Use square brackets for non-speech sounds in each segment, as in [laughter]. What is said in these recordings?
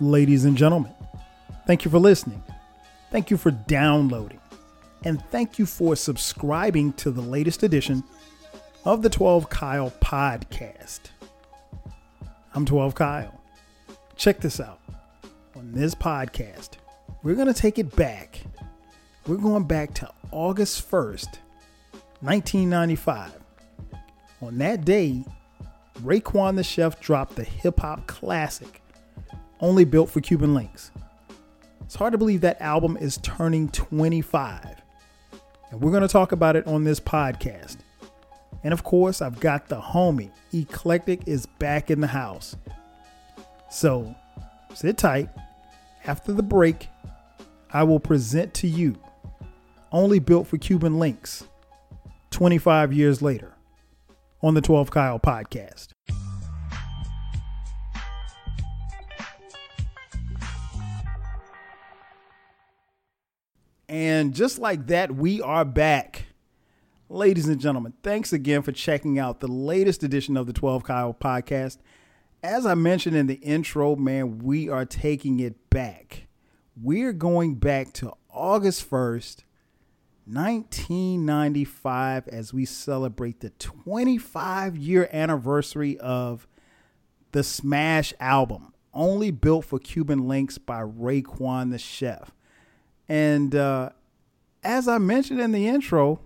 Ladies and gentlemen, thank you for listening. Thank you for downloading. And thank you for subscribing to the latest edition of the 12 Kyle podcast. I'm 12 Kyle. Check this out. On this podcast, we're going to take it back. We're going back to August 1st, 1995. On that day, Raekwon the Chef dropped the hip hop classic, Only Built for Cuban Linx. It's hard to believe that album is turning 25. And we're going to talk about it on this podcast. And of course, I've got the homie, Eclectik is back in the house. So sit tight. After the break, I will present to you Only Built for Cuban Linx 25 years later on the 12 Kyle podcast. And just like that, we are back. Ladies and gentlemen, thanks again for checking out the latest edition of the 12 Kyle podcast. As I mentioned in the intro, man, we are taking it back. We're going back to August 1st, 1995, as we celebrate the 25 year anniversary of the Smash album, only built for Cuban Linx by Raekwon the Chef. And uh, as I mentioned in the intro,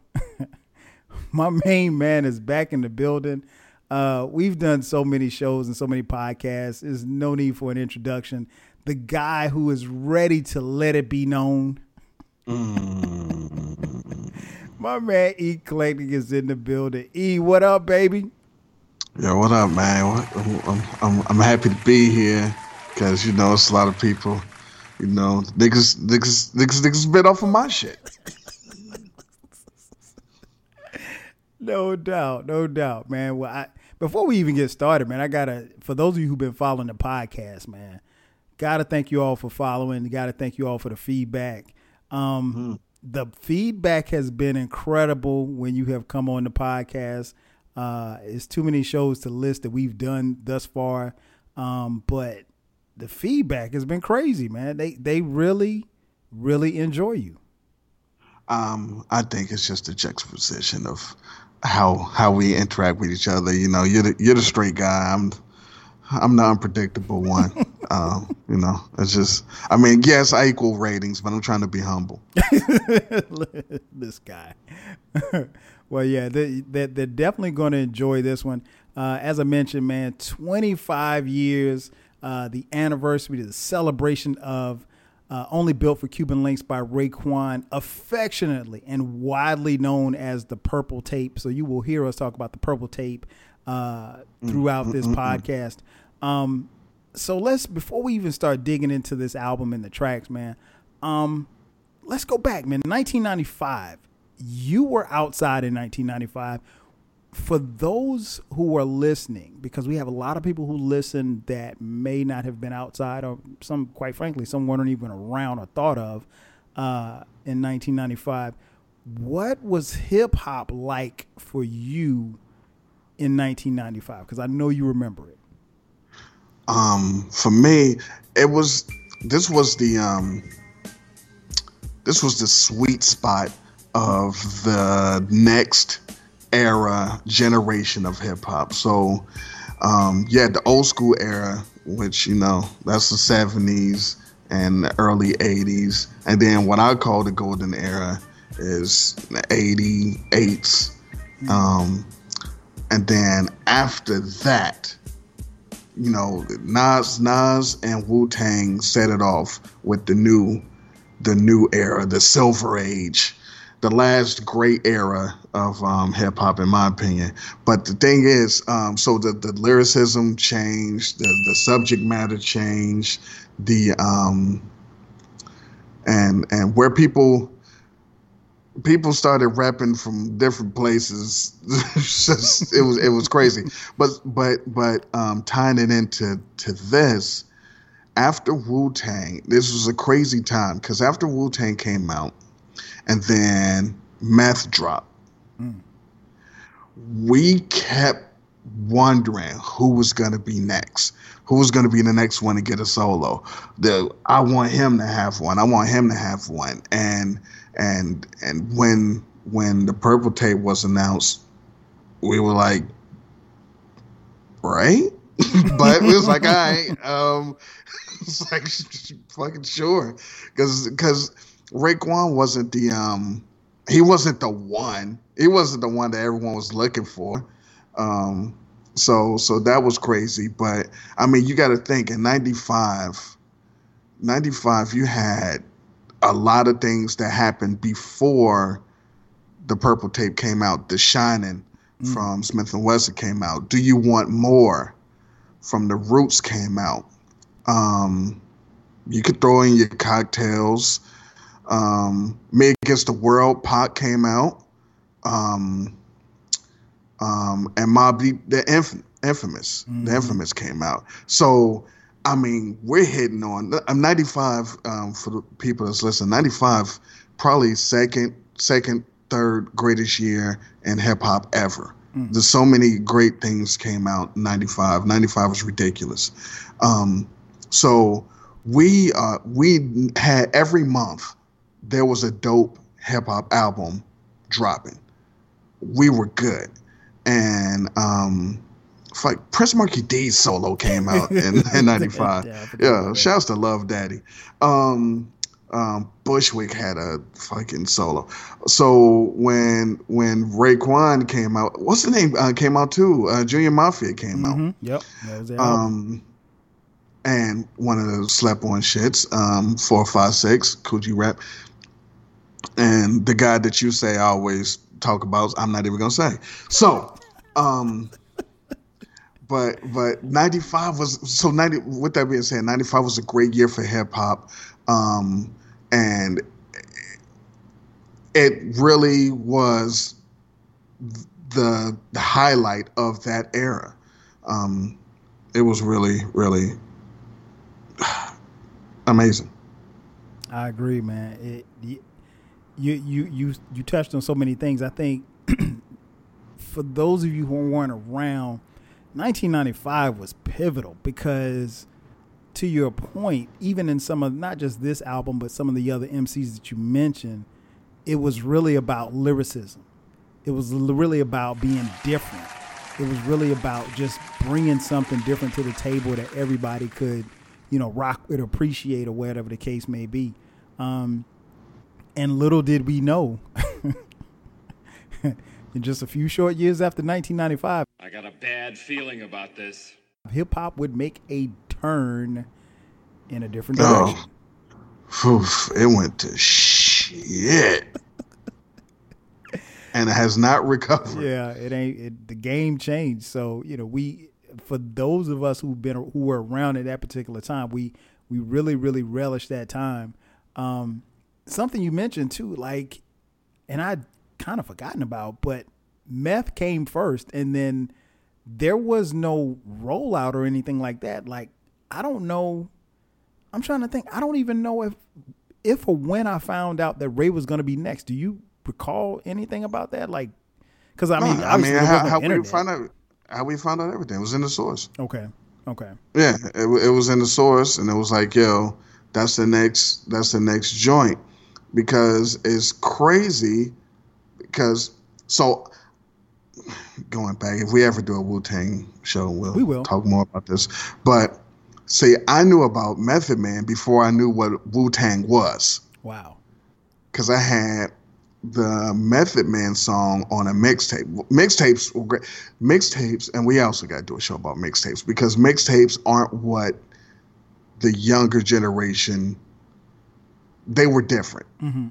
[laughs] my main man is back in the building. Uh, we've done so many shows and so many podcasts. There's no need for an introduction. The guy who is ready to let it be known. Mm. my man E. Clayton is in the building. E, what up, baby? Yeah, what up, man? I'm, I'm, I'm happy to be here because, you know, it's a lot of people you know, niggas, niggas, niggas, niggas bit off of my shit. no doubt, no doubt, man. Well, I before we even get started, man, I gotta for those of you who've been following the podcast, man, gotta thank you all for following. Gotta thank you all for the feedback. Um, mm-hmm. The feedback has been incredible when you have come on the podcast. Uh, it's too many shows to list that we've done thus far, um, but the feedback has been crazy, man. They they really really enjoy you. Um, I think it's just a juxtaposition of how how we interact with each other. You know, you're the, you're the straight guy. I'm I'm the unpredictable one. [laughs] um, you know, it's just. I mean, yes, I equal ratings, but I'm trying to be humble. [laughs] this guy. [laughs] well, yeah, they, they, they're definitely going to enjoy this one. Uh, as I mentioned, man, 25 years uh, the anniversary, the celebration of uh, Only Built for Cuban Linx by Raekwon, affectionately and widely known as the Purple Tape. So you will hear us talk about the Purple Tape uh, throughout this mm-hmm. podcast. Um, so let's before we even start digging into this album and the tracks, man. Um, let's go back, man. 1995. You were outside in 1995 for those who are listening, because we have a lot of people who listen that may not have been outside, or some, quite frankly, some weren't even around or thought of uh, in 1995. What was hip hop like for you in 1995? Because I know you remember it. Um, for me, it was this was the um, this was the sweet spot of the next era generation of hip hop. So, um, yeah, the old school era, which you know that's the '70s and the early '80s, and then what I call the golden era is the '88s, um, and then after that. You know, Nas, Nas, and Wu Tang set it off with the new, the new era, the Silver Age, the last great era of um, hip hop, in my opinion. But the thing is, um, so the, the lyricism changed, the, the subject matter changed, the um, and and where people people started rapping from different places. [laughs] it was it was crazy. But but but um, tying it into to this. After Wu Tang, this was a crazy time because after Wu Tang came out, and then meth drop. We kept wondering who was going to be next, who was going to be the next one to get a solo. The I want him to have one. I want him to have one. And and and when when the purple tape was announced, we were like, right? [laughs] but it was like, right, um, [laughs] it's like [laughs] fucking sure, because because Raekwon wasn't the um he wasn't the one. He wasn't the one that everyone was looking for. Um, so so that was crazy. But I mean, you got to think in 95, 95, you had a lot of things that happened before the purple tape came out. The Shining mm. from Smif-N-Wessun came out. Do you want more? From the Roots came out. Um, you could throw in your cocktails. Um, Me Against the World, Pac came out. Um, um, and Mobb Deep, the inf- infamous, mm-hmm. the infamous came out. So, I mean, we're hitting on. I'm 95 um, for the people that's listening. 95, probably second, second, third greatest year in hip hop ever. Mm. There's so many great things came out. 95, 95 was ridiculous. Um, so we uh, we had every month there was a dope hip hop album dropping. We were good and um, like Prince Markie D's solo came out [laughs] in, in '95. yeah, yeah shouts to Love Daddy. Um, um, Bushwick had a fucking solo. So when when Raekwon came out, what's the name uh, came out too? Uh, Junior Mafia came mm-hmm. out. Yep. Um, and one of the slept on shits, um, four five six, G Rap. And the guy that you say I always talk about. I'm not even gonna say. So, um, but but 95 was so 90. With that being said, 95 was a great year for hip hop, um, and it really was the the highlight of that era. Um, it was really really [sighs] amazing. I agree, man. It, you you you you touched on so many things. I think [clears throat] for those of you who weren't around, 1995 was pivotal because to your point, even in some of not just this album but some of the other MCs that you mentioned, it was really about lyricism. It was really about being different. It was really about just bringing something different to the table that everybody could, you know, rock with, appreciate, or whatever the case may be. Um, and little did we know, [laughs] in just a few short years after 1995, I got a bad feeling about this. Hip hop would make a turn in a different direction. Oh, oof, it went to shit. and it has not recovered. Yeah, it ain't. It, the game changed. So you know, we for those of us who've been who were around at that particular time, we we really really relish that time. Um, something you mentioned too, like, and I'd kind of forgotten about, but meth came first, and then there was no rollout or anything like that. Like, I don't know. I'm trying to think. I don't even know if, if or when I found out that Ray was going to be next. Do you recall anything about that? Like, because I mean, no, I mean, how, how we found out? How we found out everything it was in the source. Okay. Okay. Yeah, it, it was in the source, and it was like, yo, that's the next. That's the next joint because it's crazy. Because so going back, if we ever do a Wu Tang show, we'll we will talk more about this. But see, I knew about Method Man before I knew what Wu Tang was. Wow. Because I had the Method Man song on a mixtape. Mixtapes were great. Mixtapes, and we also got to do a show about mixtapes because mixtapes aren't what the younger generation they were different. Mm-hmm.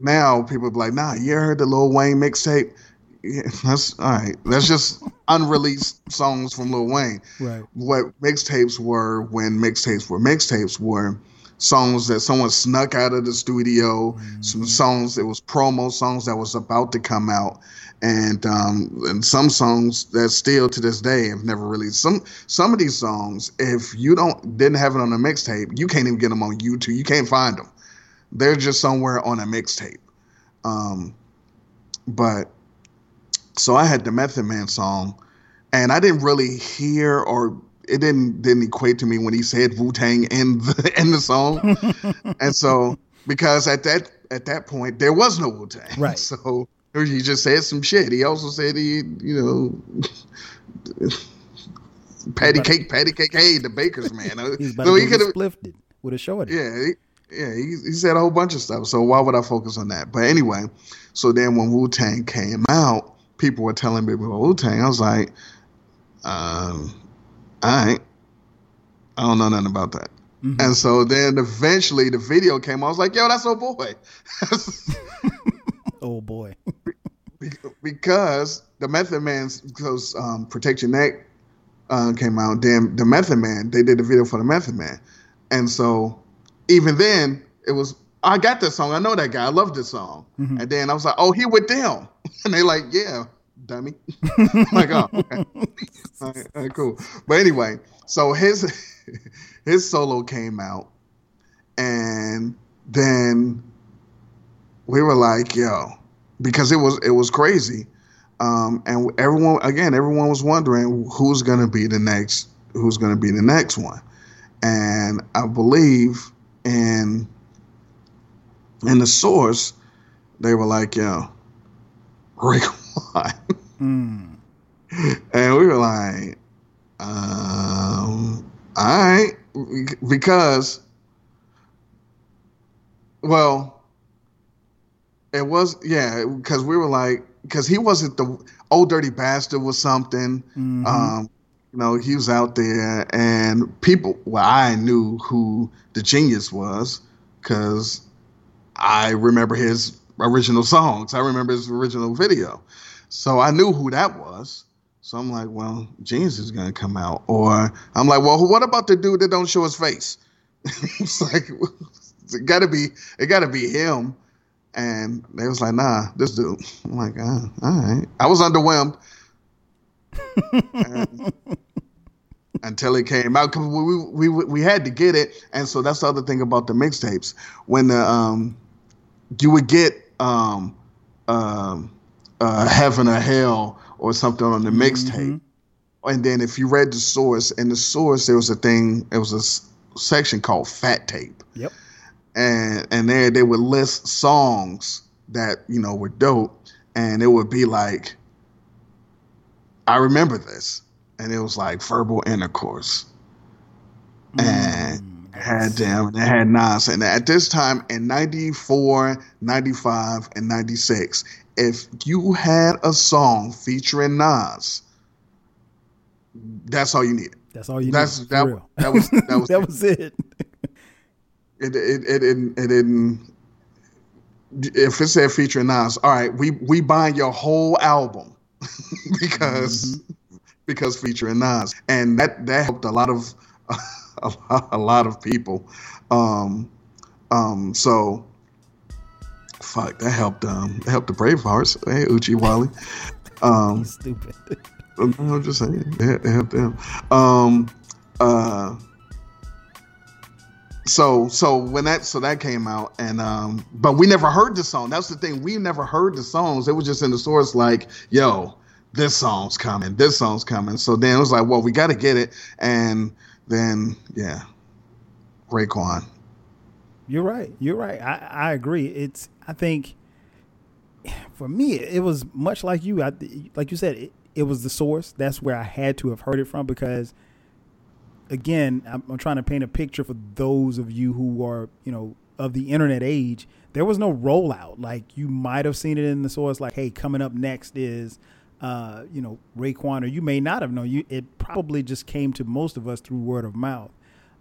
Now people be like, "Nah, you heard the Lil Wayne mixtape? Yeah, that's all right. That's just [laughs] unreleased songs from Lil Wayne. Right. What mixtapes were when mixtapes were mixtapes were songs that someone snuck out of the studio, mm-hmm. some songs that was promo songs that was about to come out, and um, and some songs that still to this day have never released. Some some of these songs, if you don't didn't have it on a mixtape, you can't even get them on YouTube. You can't find them. They're just somewhere on a mixtape. Um, but so I had the Method Man song, and I didn't really hear or it didn't didn't equate to me when he said Wu Tang in the [laughs] in the song, [laughs] and so because at that at that point there was no Wu Tang, Right. So he just said some shit. He also said he you know. [laughs] Patty cake, patty cake, hey, the baker's man. He's about so to he could have, lifted with a shorty. yeah, he, yeah, he, he said a whole bunch of stuff. So why would I focus on that? But anyway, so then when Wu Tang came out, people were telling me about Wu Tang. I was like, um, all right, I don't know nothing about that. Mhm. And so then eventually the video came. I was like, yo, that's old boy, [laughs] Oh boy. because the Method Man's because um, Protect Your Neck uh, came out. Then the Method Man, they did the video for the Method Man, and so even then it was. I got this song. I know that guy. I love this song. Mhm. And then I was like, oh, he with them. [laughs] And they like, yeah, dummy. I'm [laughs] like, oh, okay. [laughs] all, right, all right, cool. But anyway, so his his solo came out, and then we were like, yo, because it was it was crazy, um, and everyone again, everyone was wondering who's gonna be the next, who's gonna be the next one, and I believe in in the source, they were like, yo, Raekwon. Mm. And we were like, um, all right, because, well, it was, yeah, because we were like, because he wasn't the old dirty bastard was something. Mhm. Um, you know, he was out there, and people, well, I knew who the genius was because I remember his original songs. I remember his original video. So I knew who that was. So I'm like, well, Genius is gonna come out. Or I'm like, well, what about the dude that don't show his face? [laughs] it's like it gotta be it gotta be him. And they was like, nah, this dude. I'm like, ah, all right. I was underwhelmed. [laughs] And- until it came out because we, we we had to get it, and so that's the other thing about the mixtapes. When the um, you would get um, um, uh, heaven or hell or something on the mixtape, and then if you read the source, in the source there was a thing, it was a s- section called fat tape, Yep. and and there they would list songs that you know were dope, and it would be like, I remember this, and it was like verbal intercourse, and Mm, it had them, and it had Nas, and at this time in 94, 95, and 96, if you had a song featuring Nas, that's all you needed. That's all you That's that, real. that was that [laughs] was that was it. it, it, it, didn't it didn't if it said featuring Nas, all right, we we buying your whole album [laughs] because because featuring Nas, and that that helped a lot of [laughs] a lot, a lot of people. Um, um, so fuck, that helped um that helped the Bravehearts. Hey, Oochie Wally. Um, [laughs] stupid. I'm just saying, it, it helped them. Um, uh, so so when that so that came out and um, but we never heard the song. That's the thing. We never heard the songs. It was just in the source like, yo, this song's coming. This song's coming. So then it was like, well, we got to get it. And then yeah, Raekwon. You're right. You're right. I, I agree. It's I think for me it was much like you. I, like you said, it, it was the source. That's where I had to have heard it from because again, I'm, I'm trying to paint a picture for those of you who are you know of the internet age. There was no rollout. Like you might have seen it in the source. Like, hey, coming up next is. Uh, you know, Raekwon, or you may not have known. You, it probably just came to most of us through word of mouth.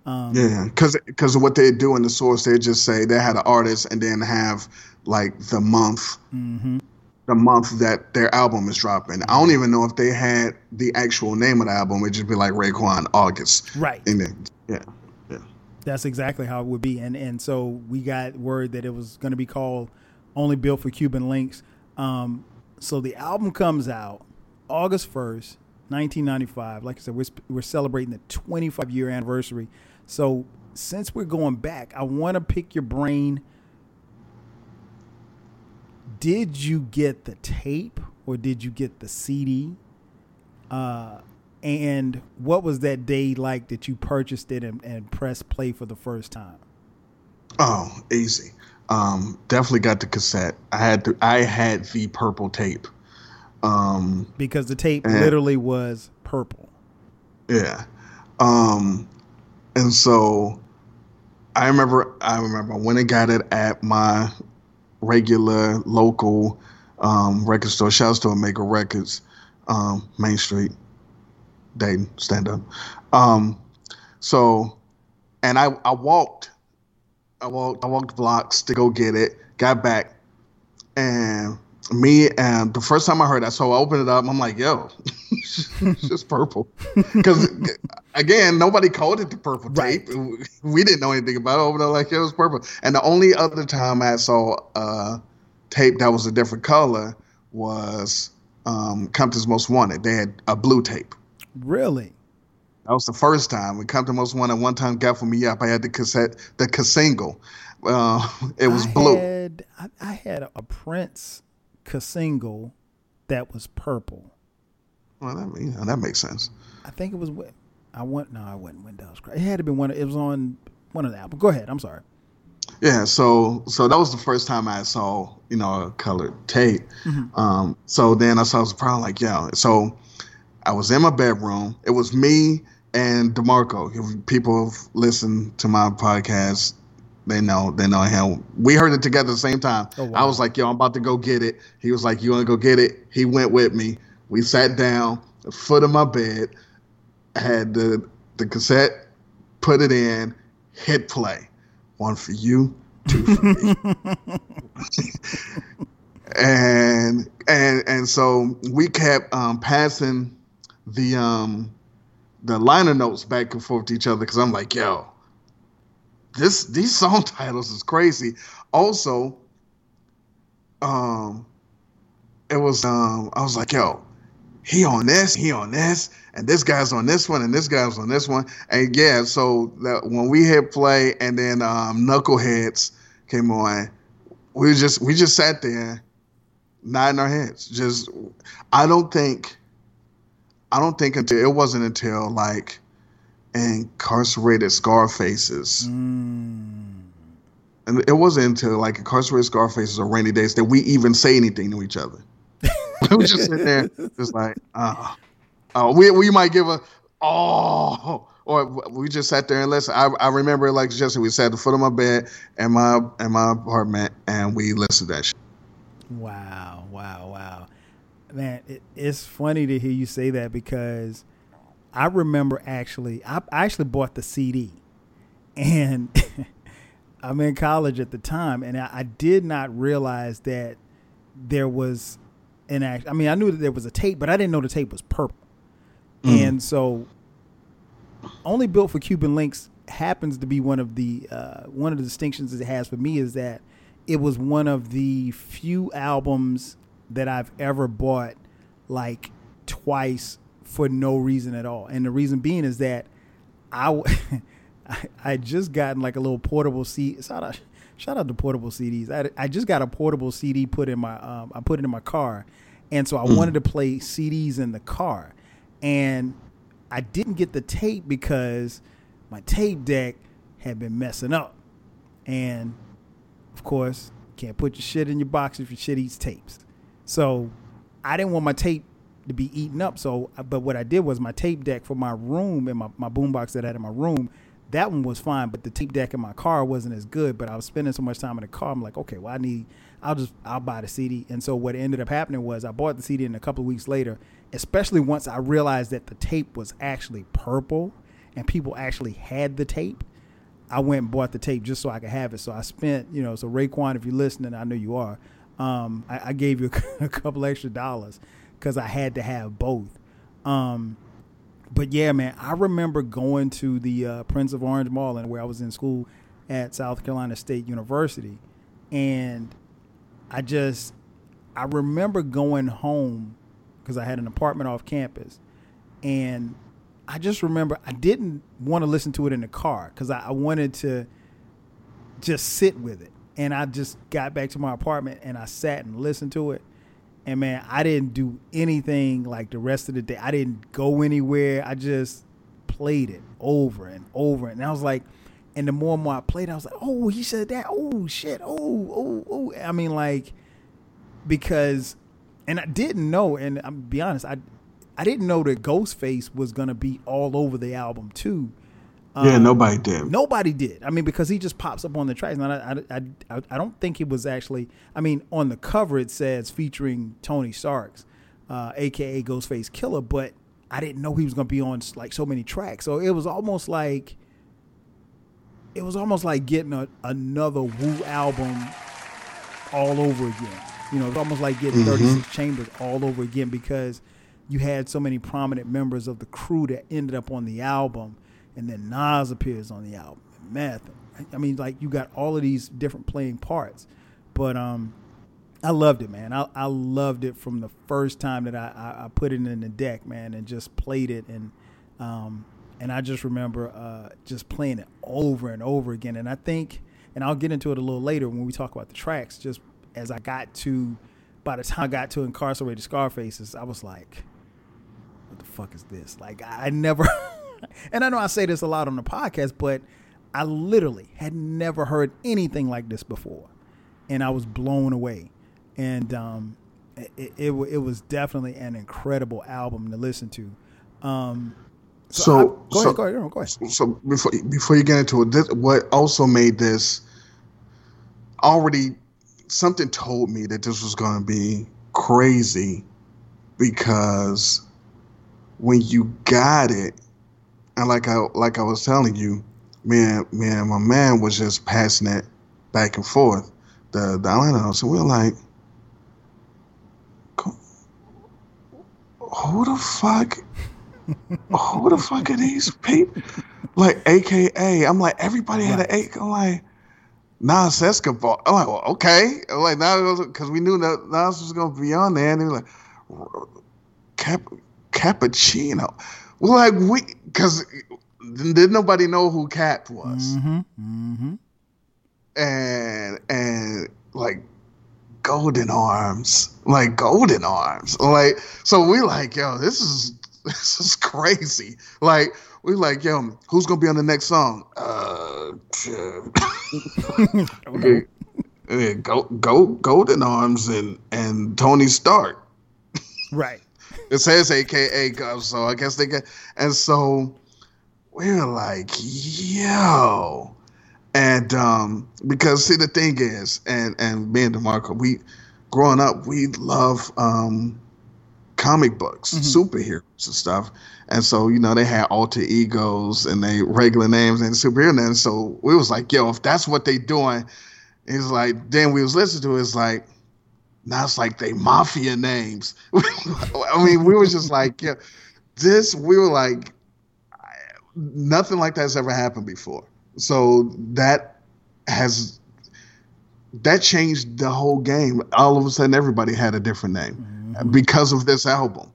Um, Yeah, because because what they do in the source, they just say they had an artist and then have like the month, mm-hmm. the month that their album is dropping. I don't even know if they had the actual name of the album. It'd just be like Raekwon August, Right. and then yeah, That's exactly how it would be, and and so we got word that it was going to be called "Only Built for Cuban Linx." Um, so the album comes out August first, nineteen ninety five. Like I said, we're we're celebrating the twenty five year anniversary. So since we're going back, I want to pick your brain. Did you get the tape or did you get the CD? Uh, and what was that day like that you purchased it and, and pressed play for the first time? Oh, easy. Um, definitely got the cassette. I had the, I had the purple tape. Um, because the tape literally was purple. Yeah. Um, and so I remember I remember when I got it at my regular local um, record store. Shouts to Omega Records, um, Main Street, Dayton, stand up. Um, so, and I, I walked, I walked, I walked blocks to go get it. Got back, and me and the first time I heard that, so I opened it up. I'm like, yo, [laughs] it's just purple. Because again, nobody called it the purple Right. tape. We didn't know anything about it. But I was like, it was purple. And the only other time I saw uh, tape that was a different color was um, Compton's Most Wanted. They had a blue tape. Really? That was the first time. When Compton Most Wanted one time got for me up, I had the cassette, the cassingle. Uh, it was I blue. Had, I, I had a Prince single that was purple. Well, that, yeah, that makes sense. I think it was. I went. no, I wasn't When Doves. Cry. It had to be one. Of, it was on one of the albums. Go ahead. I'm sorry. Yeah, so so that was the first time I saw you know a colored tape. Um, so then I saw I was probably like, yeah. So I was in my bedroom. It was me and Demarco. If people have listened to my podcast, they know they know him. We heard it together at the same time. Oh, wow. I was like, yo, I'm about to go get it. He was like, you want to go get it? He went with me. We sat down, the foot of my bed, had the the cassette, put it in, hit play. One for you, two for me. [laughs] and and and so we kept um, passing the um the liner notes back and forth to each other because I'm like, yo, this these [laughs] song titles is crazy. Also, um, it was um I was like, yo, he on this, he on this, and this guy's on this one, and this guy's on this one, and yeah. So that when we hit play, and then um, Knuckleheads came on, we just we just sat there, nodding our heads. Just I don't think, I don't think until it wasn't until like incarcerated Scarfaces. Mm. And it wasn't until like incarcerated Scarfaces or rainy days that we even say anything to each other. [laughs] we just sitting there, just like, oh, oh, we we might give a oh, or we just sat there and listened. I I remember like Jesse, we sat at the foot of my bed in my in my apartment and we listened to that shit. Wow, wow, wow. Man, it, it's funny to hear you say that because I remember actually, I, I actually bought the CD [laughs] and [laughs] I'm in college at the time and I, I did not realize that there was an act. I mean, I knew that there was a tape, but I didn't know the tape was purple. And so only built for Cuban Linx happens to be one of the uh, one of the distinctions it has for me is that it was one of the few albums that I've ever bought like twice for no reason at all. And the reason being is that I w- [laughs] I, I just gotten like a little portable CD. Shout out, shout out to portable CDs. I, I just got a portable CD put in my um, I put it in my car, and so I wanted to play CDs in the car, and I didn't get the tape because my tape deck had been messing up, and of course can't put your shit in your box if your shit eats tapes. So I didn't want my tape to be eaten up. So, uh, but what I did was my tape deck for my room and my, my boombox that I had in my room, that one was fine. But the tape deck in my car wasn't as good. But I was spending so much time in the car. I'm like, okay, well, I need, I'll just, I'll buy the CD. And so what ended up happening was I bought the CD and a couple weeks later, especially once I realized that the tape was actually purple and people actually had the tape. I went and bought the tape just so I could have it. So I spent, you know, so Raekwon, if you're listening, I know you are. Um, I, I gave you [laughs] a, couple extra dollars because I had to have both. Um, but yeah, man, I remember going to the uh, Prince of Orange Mall and where I was in school at South Carolina State University, and I just I remember going home because I had an apartment off campus, and I just remember I didn't want to listen to it in the car because I, I wanted to just sit with it. And I just got back to my apartment and I sat and listened to it. And man, I didn't do anything like the rest of the day. I didn't go anywhere. I just played it over and over. And I was like, and the more and more I played, I was like, oh, he said that. Oh shit. Oh, oh, oh. I mean, like, because, and I didn't know. And I'm be honest, I, I didn't know that Ghostface was gonna be all over the album too. Yeah, um, nobody did. Nobody did. I mean, because he just pops up on the tracks. And I, I, I, I don't think he was actually. I mean, on the cover it says featuring Tony Starks, uh, aka Ghostface Killah, but I didn't know he was going to be on like so many tracks. So it was almost like it was almost like getting a, another Wu album all over again. You know, it's almost like getting mm-hmm. 36 Chambers all over again because you had so many prominent members of the crew that ended up on the album and then Nas appears on the album, Meth. I mean, like you got all of these different playing parts, but um, I loved it, man. I, I loved it from the first time that I, I, I, put it in the deck, man, and just played it, and um, and I just remember uh, just playing it over and over again. And I think, and I'll get into it a little later when we talk about the tracks. Just as I got to, by the time I got to incarcerated Scarfaces, I was like, "What the fuck is this?" Like I never. [laughs] and I know I say this a lot on the podcast, but I literally had never heard anything like this before, and I was blown away. And um, it, it, it, it was definitely an incredible album to listen to. Um, so, so, I, go, so ahead, go, ahead, go ahead. So before before you get into it, this, what also made this already something told me that this was going to be crazy because when you got it and like I like I was telling you, man, man, my man was just passing it back and forth. The the Atlanta house, and we are like, who the fuck? who the fuck are these people? Like, AKA, I'm like, everybody had an A. I'm like, Nas Escobar. I'm like, well, okay. I'm like, now because we knew that Nas was gonna be on there, and he was like, Cap, Cappuccino. Well, like we, because did nobody know who Cap was, mm-hmm, mm-hmm. and and like golden arms, like golden arms, like so we like yo, this is [laughs] this is crazy. Like we like yo, who's gonna be on the next song? Uh, [laughs] okay. go go golden arms and and Tony Stark, right? It says AKA Gov, so I guess they get. And so we were like, yo. And um, because see the thing is, and and me and Demarco, we growing up, we love um, comic books, mm-hmm. superheroes and stuff. And so, you know, they had alter egos and they regular names and superhero names. So we was like, yo, if that's what they doing, it's like then we was listening to it, it's like now it's like they mafia names. [laughs] I mean, we were just like, yeah, this, we were like, nothing like that has ever happened before. So that has, that changed the whole game. All of a sudden, everybody had a different name mm-hmm. because of this album.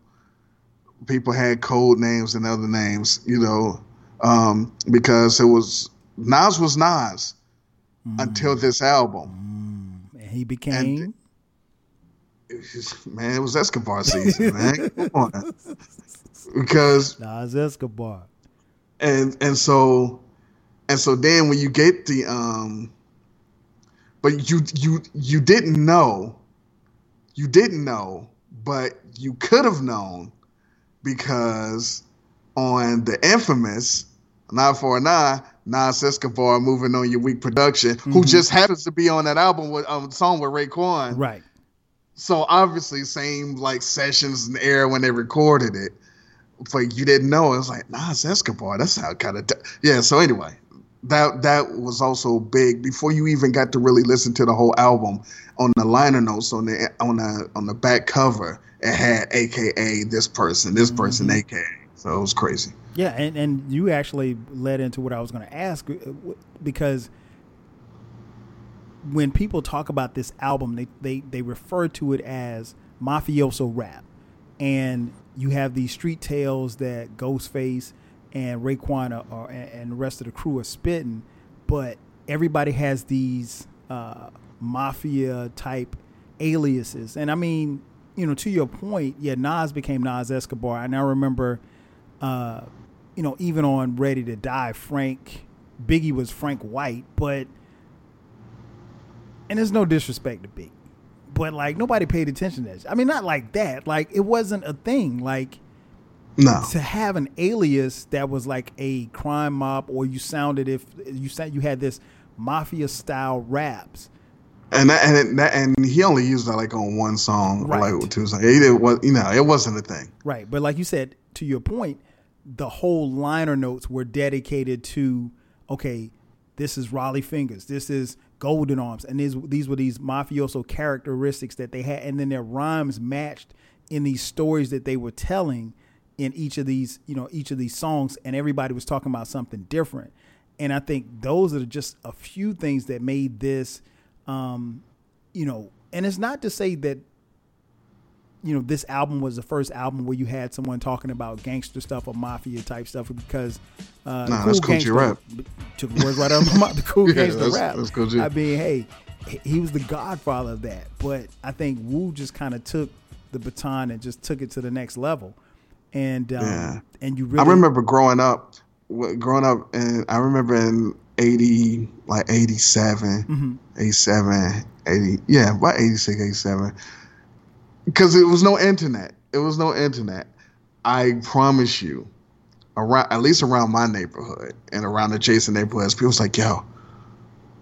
People had code names and other names, you know, um, because it was, Nas was Nas mm-hmm. until this album. Mm-hmm. And he became. And, [laughs] man, it was Escobar season, man. Come on, because Nas Escobar, and and so and so then when you get the um, but you you you didn't know, you didn't know, but you could have known because on the infamous not for a nine, Nas Escobar moving on your week production, mm-hmm. who just happens to be on that album with um, song with Raekwon. Right. So obviously, same like sessions and era when they recorded it. But you didn't know. It was like Nas Escobar. That's how kind of yeah. So anyway, that that was also big before you even got to really listen to the whole album. On the liner notes on the on the on the back cover, it had AKA this person, this person, mm-hmm. AKA. So it was crazy. Yeah, and and you actually led into what I was going to ask uh, because when people talk about this album, they, they, they refer to it as mafioso rap. And you have these street tales that Ghostface and Raekwon are, are, and the rest of the crew are spitting, but everybody has these uh, mafia type aliases. And I mean, you know, to your point, yeah, Nas became Nas Escobar. And I remember, uh, you know, even on Ready to Die, Frank Biggie was Frank White, but and there's no disrespect to Biggie, but like nobody paid attention to this. I mean, not like that. Like it wasn't a thing. Like No. to have an alias that was like a crime mob, or you sounded if you said you had this mafia style raps. And that, and that, and he only used that like on one song, or like two songs. He didn't, was, you know, it wasn't a thing. Right. But like you said, to your point, the whole liner notes were dedicated to, okay, this is Rollie Fingers, this is Golden Arms, and these these were these mafioso characteristics that they had, and then their rhymes matched in these stories that they were telling in each of these, you know, each of these songs, and everybody was talking about something different. And I think those are just a few things that made this, um, you know, and it's not to say that you know this album was the first album where you had someone talking about gangster stuff or mafia type stuff because uh, Nah, that's Kool G Gangster- Rap. took words right out of my mouth. The [laughs] cool Yeah, gangster that's- rap. that's Cool. I mean, hey, he- he was the godfather of that. But I think Wu just kind of took the baton and just took it to the next level. And um, Yeah. and you really I remember growing up, growing up, and I remember in 80, like 87, Mm-hmm. 87, 80, yeah, about 86, 87. Because it was no internet. It was no internet. I promise you, around at least around my neighborhood and around adjacent neighborhoods, people was like, yo,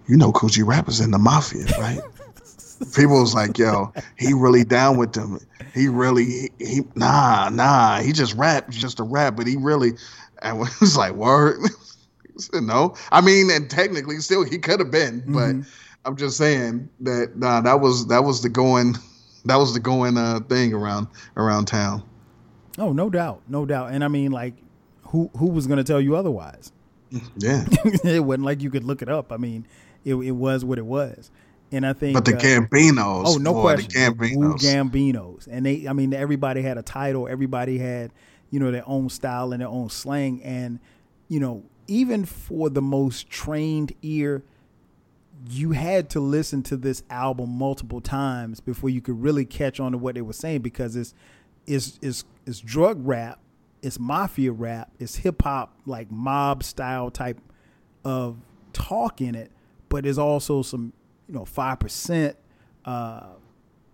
you know Kool G Rappers in the Mafia, right? [laughs] people was like, yo, he really down with them. He really, he, he nah, nah, he just rap, just a rap, but he really, and [laughs] it was like, word. [laughs] Said, no, I mean, and technically, still, he could have been, but mm-hmm. I'm just saying that nah, that was that was the going, that was the going uh, thing around around town. oh, no doubt, no doubt. And I mean, like, who who was going to tell you otherwise? [laughs] Yeah, [laughs] it wasn't like you could look it up. I mean, it, it was what it was. And I think but the uh, Gambinos, Oh, no boy, question. the Gambinos. Gambinos. And they I mean everybody had a title, everybody had, you know, their own style and their own slang and you know, even for the most trained ear, you had to listen to this album multiple times before you could really catch on to what they were saying because it's it's it's, it's drug rap, it's mafia rap, it's hip hop like mob style type of talk in it, but there's also some you know five percent, uh,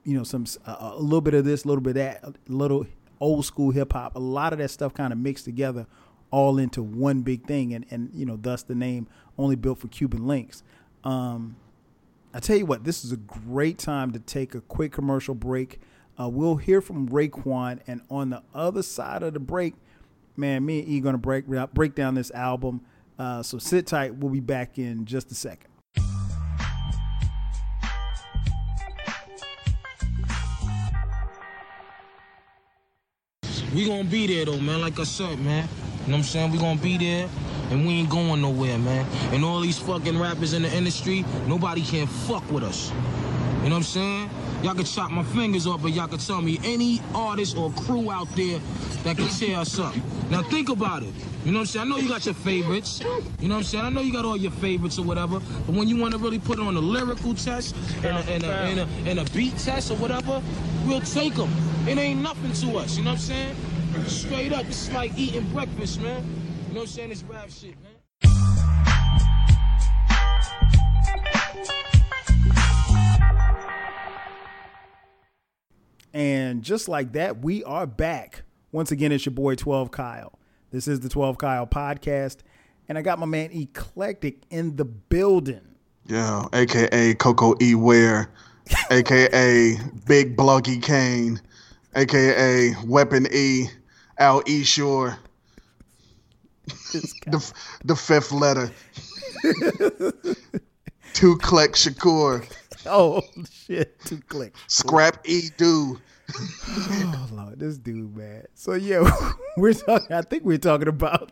you know some a, a little bit of this, a little bit of that, a little old school hip hop. A lot of that stuff kind of mixed together, all into one big thing, and and you know thus the name only built for Cuban Linx. Um, I tell you what, this is a great time to take a quick commercial break. Uh, we'll hear from Raekwon, and on the other side of the break, man, me and E gonna break break down this album. Uh, so sit tight. We'll be back in just a second. We gonna be there though, man. Like I said, man. You know what I'm saying? We gonna be there, and we ain't going nowhere, man. And all these fucking rappers in the industry, nobody can fuck with us. You know what I'm saying? Y'all can chop my fingers off, but y'all can tell me any artist or crew out there that can tear us up. Now think about it. You know what I'm saying? I know you got your favorites. You know what I'm saying? I know you got all your favorites or whatever. But when you want to really put on a lyrical test and a, and, a, and, a, and a beat test or whatever, we'll take them. It ain't nothing to us. You know what I'm saying? Straight up, it's like eating breakfast, man. You know what I'm saying? It's rap shit, man. And just like that, we are back. Once again, it's your boy 12 Kyle. This is the 12 Kyle podcast. And I got my man Eclectik in the building. Yeah, aka Coco E Ware, [laughs] aka Big Bluggy Kane, aka Weapon E, Al E Shore. [laughs] the, the fifth letter. [laughs] Two Kleck Shakur, Oh, shit. Two clicks. Scrap E Do. Oh, Lord. This dude, man. So, yeah, [laughs] we're talking, I think we're talking about,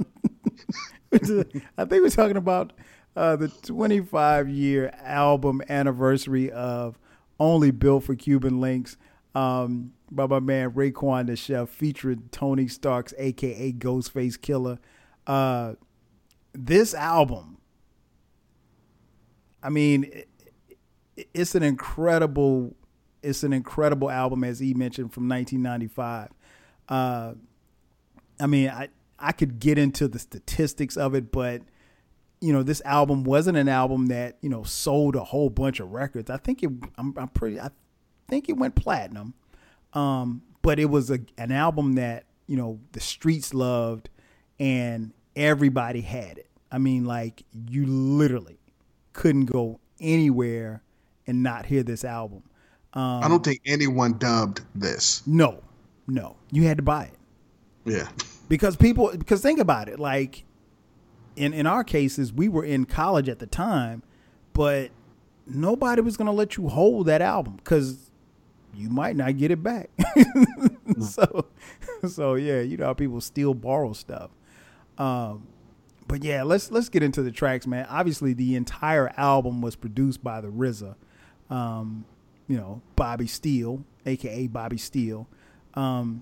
I think we're talking about uh, the 25 year album anniversary of Only Built for Cuban Linx um, by my man Raekwon the Chef featuring Tony Starks, aka Ghostface Killah. Uh, this album, I mean, it, it's an incredible it's an incredible album, as he mentioned from 1995. Uh, I mean, I I could get into the statistics of it, but you know, this album wasn't an album that you know sold a whole bunch of records. I think it. I'm, I'm pretty. I think it went platinum, um, but it was a an album that you know the streets loved, and everybody had it. I mean, like you literally couldn't go anywhere and not hear this album. Um, I don't think anyone dubbed this. No, no, you had to buy it. Yeah, because people. Because think about it, like in in our cases, we were in college at the time, but nobody was going to let you hold that album because you might not get it back. [laughs] so, so yeah, you know how people still borrow stuff. Um, but yeah, let's let's get into the tracks, man. Obviously, the entire album was produced by the RZA, um, you know, Bobby Steele, aka Bobby Steele. Um,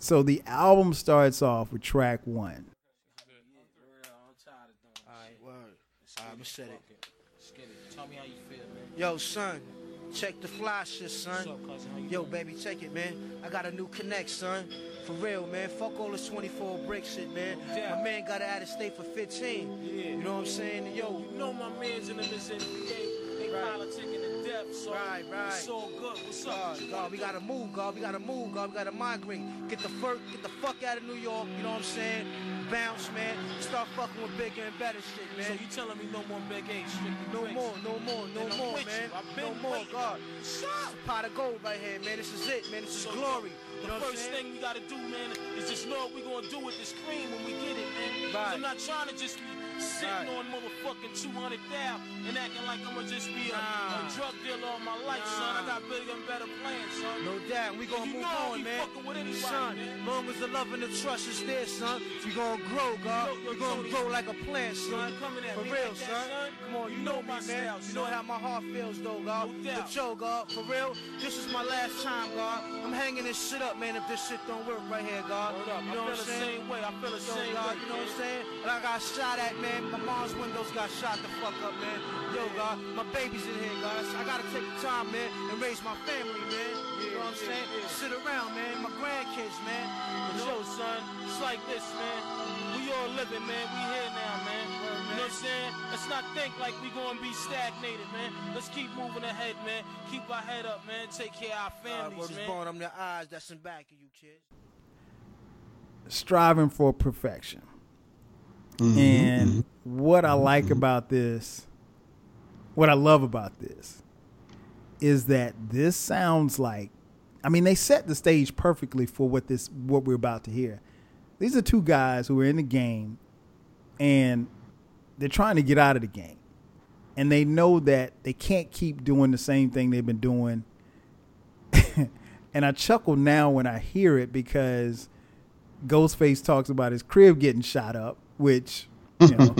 so the album starts off with track one. said it. Tell me how you feel, man. Yo, son, check the fly shit, son. Up, Yo, baby, check it, man. I got a new connect, son. For real, man. Fuck all this 24 brick shit, man. Yeah. My man got out of state for 15. Yeah. You know what I'm saying? Yo. You know my man's in the NBA. They right. politicking so right, right. it's all good. What's God, up? God, we gotta move, God. We gotta move, God. We gotta migrate. Get the fuck, get the fuck out of New York. You know what I'm saying? bounce, man. Start fucking with bigger and better shit, man. So you telling me no more big A, strictly No more, no more, no more, man. No more, God. It's a pot of gold right here, man. This is it, man. This is so, glory. You know the first thing we gotta do, man, is just know what we gonna do with this cream when we get it, man. Right. I'm not trying to just sitting right. on motherfucking 200 down and acting like I'm gonna just be a, nah. a drug dealer all my life, nah. son. I got bigger and better plans, son. No doubt. We gonna move on, man. Anybody, son, man. long as the love and the trust is there, son, we gonna grow, God. We gonna grow like a plant, son. For real, like son. son. Come on, you, you know, know me, man. Style, you know how my heart feels, though, God. No but yo, God, for real, this is my last time, God. I'm hanging this shit up, man, if this shit don't work right here, God. You know what I'm saying? The Same way. I feel the same God, way. You know what I'm saying? And I got shot at, man. My mom's windows got shot the fuck up, man. Yo, God, my baby's in here, guys. I gotta take the time, man, and raise my family, man. You know what I'm saying? Sit around, man. My grandkids, man. But yo, son, it's like this, man. We all living, man. We here now, man. You know what I'm saying? Let's not think like we gonna be stagnated, man. Let's keep moving ahead, man. Keep our head up, man. Take care of our families, uh, man. born on the eyes that's in back of you, kids. Striving for perfection. Mm-hmm, and mm-hmm. what I like mm-hmm. about this, what I love about this, is that this sounds like, I mean, they set the stage perfectly for what this what we're about to hear. These are two guys who are in the game, and they're trying to get out of the game, and they know that they can't keep doing the same thing they've been doing. [laughs] and I chuckle now when I hear it because Ghostface talks about his crib getting shot up which you know.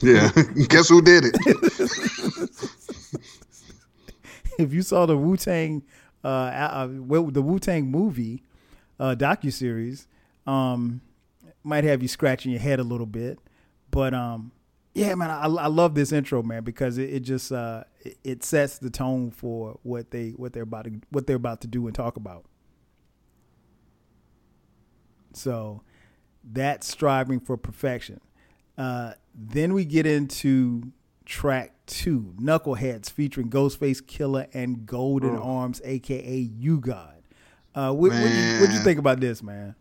yeah, [laughs] guess who did it? [laughs] if you saw the Wu Tang, uh, uh, the Wu Tang movie, uh, docu series, um, might have you scratching your head a little bit, but um, yeah, man, I, I love this intro, man, because it, it just uh, it, it sets the tone for what they what they're about to what they're about to do and talk about. So that striving for perfection. Uh, then we get into track two, Knuckleheads, featuring Ghostface Killah and Golden oh. Arms, aka U-God. Uh, what, what, you, what you think about this, man?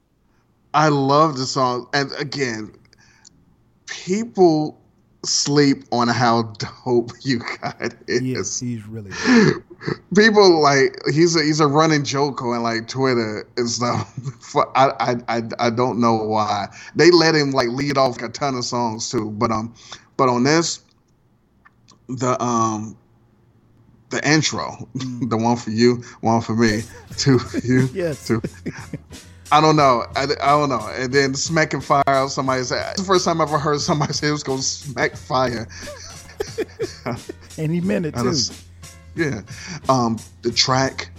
I love the song, and again, people sleep on how dope [laughs] you got is. Yes, he's really. [laughs] People like he's a he's a running joke on like Twitter and stuff. [laughs] I, I I I don't know why they let him like lead off a ton of songs too, but um, but on this, the um, the intro, mm. the one for you, one for me, two for you, yes, two. I don't know. I, I don't know. And then smacking fire. Somebody said it's the first time I ever heard somebody say it was going to smack fire. and he meant it too. Yeah. Um, the track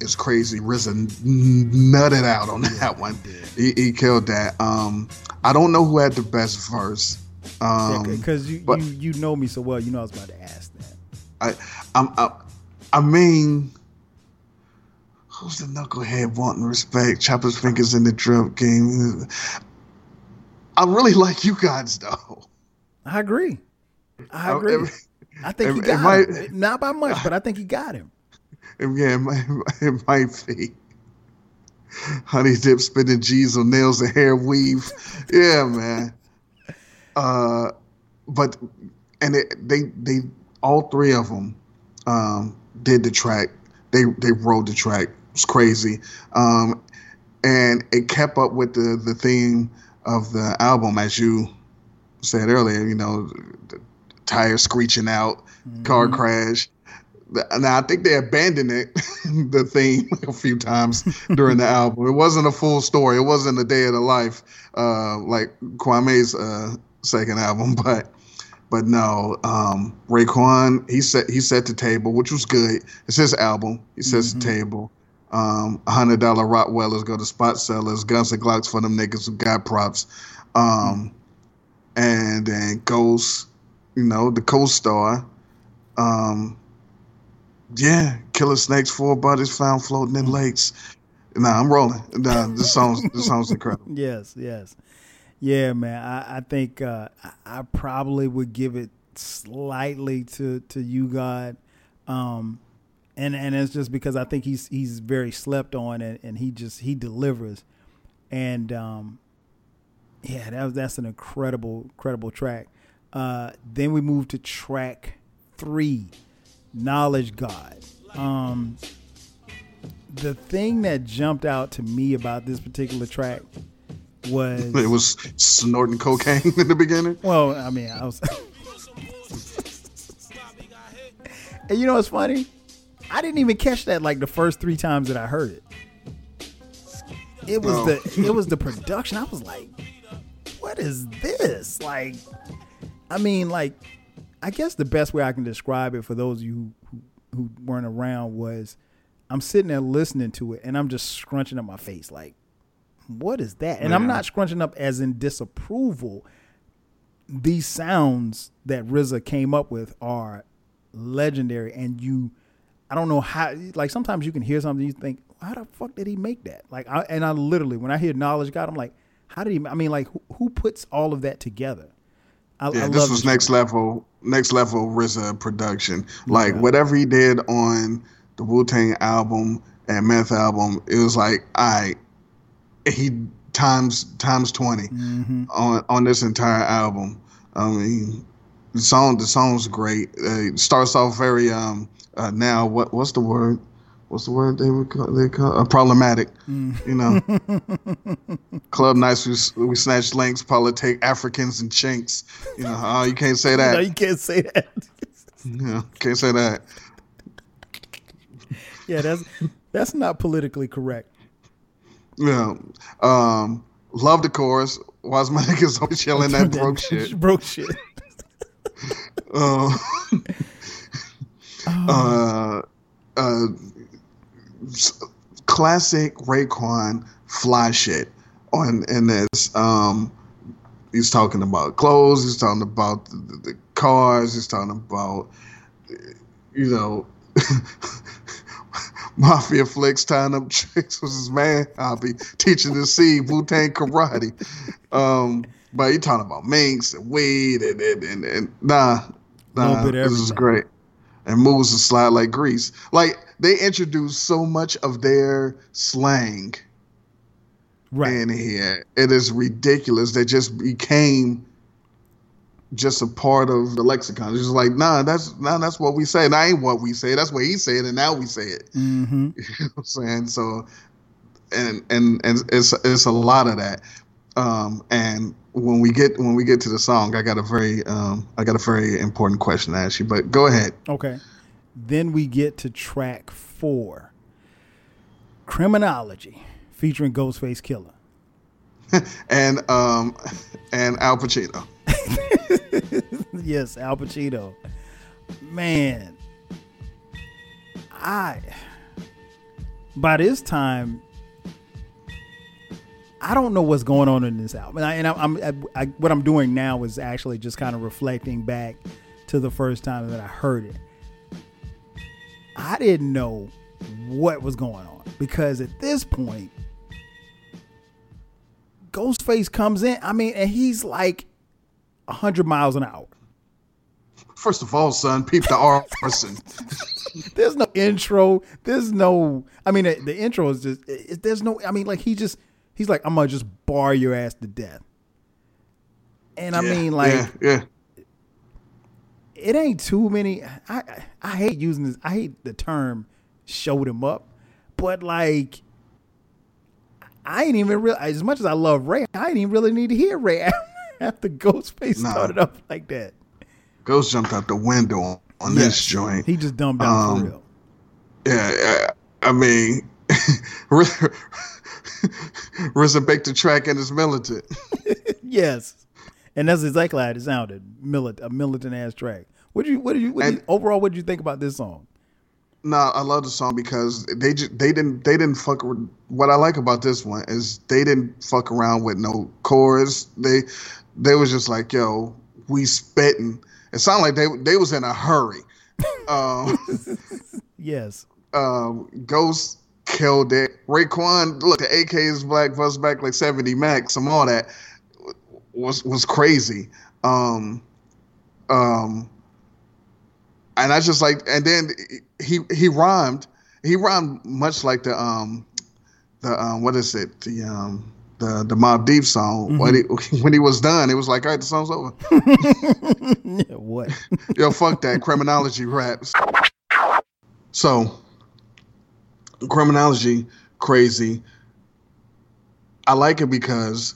is crazy. RZA nutted out on that one. He, he, killed that. Um, I don't know who had the best verse. Um, because you, you you know me so well, you know I was about to ask that. I I'm, I, I mean, who's the knucklehead wanting respect? Chopper's fingers in the drip game. I really like you guys though. I agree. I Oh, agree. I think he got might- him. Not by much, but I think he got him. Yeah, it might, [laughs] it might be. Honey dip spinning G's on nails and hair weave. Yeah, man. Uh, but and it, they they all three of them um, did the track. They they rode the track. Was crazy, um, and it kept up with the the theme of the album, as you said earlier. You know, the tires screeching out, car crash. Now I think they abandoned it, [laughs] the theme, [laughs] a few times during the [laughs] album. It wasn't a full story. It wasn't a day of the life uh, like Kwame's uh, second album, but but no, um, Raekwon he set he set the table, which was good. It's his album. He sets the table. Um, hundred dollar Rottweilers go to spot sellers, guns and Glocks for them niggas who got props. Um, and then Ghost, you know, the co-star. Um, yeah, Killer Snakes, four bodies found floating in lakes. Nah, I'm rolling. Nah, this song's this song's incredible. [laughs] Yes, yes. Yeah, man. I, I think uh, I, I probably would give it slightly to to U-God. Um, and and it's just because I think he's he's very slept on and, and he just he delivers. And um, yeah, that was, that's an incredible incredible track. Uh, then we move to track three, Knowledge God. Um, the thing that jumped out to me about this particular track was It was snorting cocaine in the beginning. well, I mean, I was. [laughs] and you know what's funny? I didn't even catch that like the first three times that I heard it. It was Oh. the it was the production. I was like, what is this? Like, I mean, like, I guess the best way I can describe it for those of you who, who, weren't around was, I'm sitting there listening to it and I'm just scrunching up my face like, what is that? And I'm not scrunching up as in disapproval. These sounds that RZA came up with are legendary, and you, I don't know how. Like sometimes you can hear something, you think, how the fuck did he make that? Like, I, and I literally, when I hear knowledge God, I'm like, how did he? I mean, like, who, who puts all of that together? I, Yeah, I this was next level, next level RZA production. Like whatever he did on the Wu Tang album and Meth album, it was like, I, he times times 20 on on this entire album. I mean, the song the song's great. Uh, it starts off very um uh, now what what's the word? What's the word they would call they call uh, problematic? You know, [laughs] club nights we we snatch links, politic Africans and chinks. You know, oh you can't say that. No, you can't say that. [laughs] Yeah, can't say that. yeah, that's that's not politically correct. Yeah. Um, love the chorus. Why's my [laughs] niggas always yelling that broke shit? broke shit. Uh, uh, uh, classic Raekwon fly shit on in this. Um, he's talking about clothes. He's talking about the, the, the cars. He's talking about you know. [laughs] Mafia flicks tying up tricks with his man hobby, teaching to see Wu Tang karate. Um, but he talking about minks and weed and and, and, and nah, nah, this is great. And moves and slide like grease. Like they introduced so much of their slang Right. in here. It is ridiculous. They just became just a part of the lexicon. It's just like, nah, that's nah, that's what we say. That ain't what we say. That's what he said, and now we say it. hmm [laughs] You know what I'm saying? So and and and it's it's a lot of that. Um and when we get when we get to the song, I got a very um I got a very important question to ask you. But go ahead. Okay. Then we get to track four Criminology featuring Ghostface Killah. [laughs] And um and Al Pacino. [laughs] yes, Al Pacino. Man, I by this time I don't know what's going on in this album, and, I, and I, I'm I, I, what I'm doing now is actually just kind of reflecting back to the first time that I heard it. I didn't know what was going on because at this point, Ghostface comes in. I mean, and he's like hundred miles an hour. First of all, son, peep the R [laughs] person. there's no intro. There's no. I mean, the, the intro is just. It, there's no. I mean, like he just. He's like, I'm gonna just bar your ass to death. And I Yeah, mean, like, yeah, yeah. it ain't too many. I, I I hate using this. I hate the term "showed him up," but like, I ain't even real. As much as I love Ray, I didn't even really need to hear Ray [laughs] after Ghostface Nah. started up like that. Ghost jumped out the window on, Yes. this joint. He just dumbed down Um, for real. Yeah, uh, I mean, [laughs] [laughs] The track and is militant. [laughs] Yes, and that's exactly how it sounded. Milit, a militant ass track. What do you? What do you? You overall, what do you think about this song? No, I love the song because they just they didn't they didn't fuck. What I like about this one is they didn't fuck around with no chorus. They they was just like, yo, we spitting. It sounded like they they was in a hurry. [laughs] Um, Yes, um, Ghost killed it. Raekwon, look, the AK's Black Bus back like 70 Max, some all that was was crazy. Um, um, and I just like, and then he he rhymed. He rhymed much like the um the um what is it the um the the Mobb Deep song. When he [laughs] when he was done, it was like, all right, the song's over. [laughs] Yeah, what? [laughs] Yo, fuck that criminology raps. So, criminology, crazy. I like it because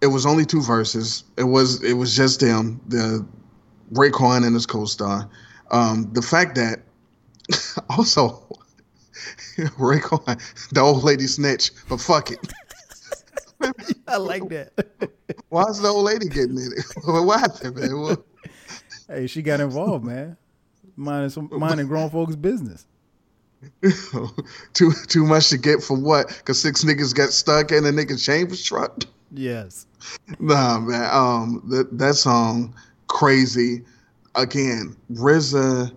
it was only two verses. It was it was just them, the Raekwon and his co-star. Um, the fact that [laughs] also [laughs] Raekwon, the old lady snitch, but fuck it. [laughs] I like that. Why is the old lady getting in it? what happened, man? What- hey, she got involved, man. Minding some minding grown folks' business. [laughs] too too much to get for what? Cause six niggas got stuck in a nigga chain was trucked. Yes. Nah, man. Um, that that song, crazy. Again, RZA.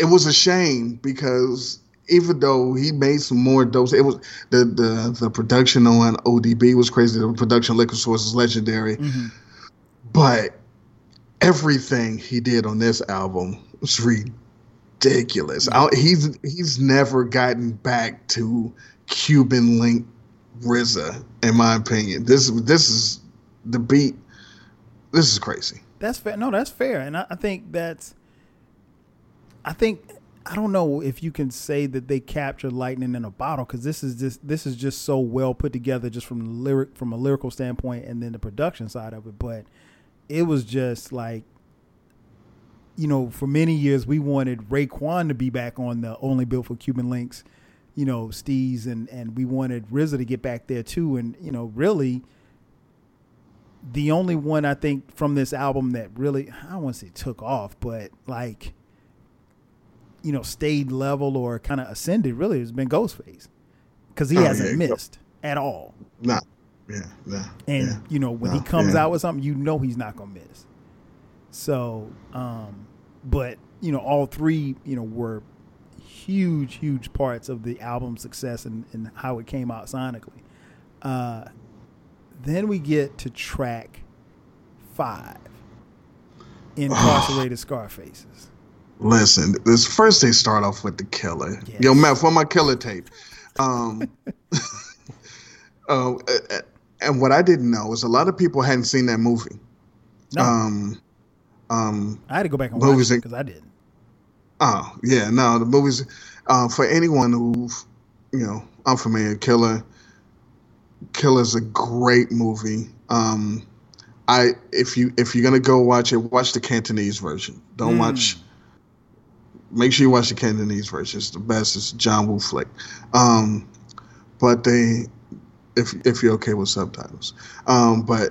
It was a shame because even though he made some more dope, it was the the the production on ODB was crazy. The production Liquid Swords is legendary, but everything he did on this album was ridiculous. I, he's he's never gotten back to Cuban link RZA, in my opinion. This this is the beat. This is crazy. That's fair. No, that's fair, and I, I think that's. I think I don't know if you can say that they captured lightning in a bottle because this is just this is just so well put together, just from the lyric from a lyrical standpoint, and then the production side of it. But it was just like, you know, for many years we wanted Raekwon to be back on the Only Built for Cuban Linx, you know, Steez, and and we wanted RZA to get back there too, and you know, really the only one I think from this album that really I don't want to say took off, but like you know stayed level or kind of ascended really has been Ghostface because he Oh, hasn't yeah. missed at all. Nah, yeah, nah. And yeah. you know when he comes yeah. out with something, you know he's not gonna miss. So, um, but you know all three you know were huge, huge parts of the album's success and, and how it came out sonically. Uh, then we get to track five, Incarcerated [sighs] Scarfaces. Listen, this first they start off with the killer. Yes. Yo, Matt, for my killer tape. Um, [laughs] uh, uh, and what I didn't know is a lot of people hadn't seen that movie. No, Um, um, I had to go back and movies watch because I didn't. Oh yeah, no, the movies. Uh, for anyone who, you know, unfamiliar, with Killer. Killer's a great movie. Um, I if you if you're gonna go watch it, watch the Cantonese version. Don't watch. Make sure you watch the Cantonese version. It's the best. It's John Woo flick. Um, but they, if if you're okay with subtitles, um, but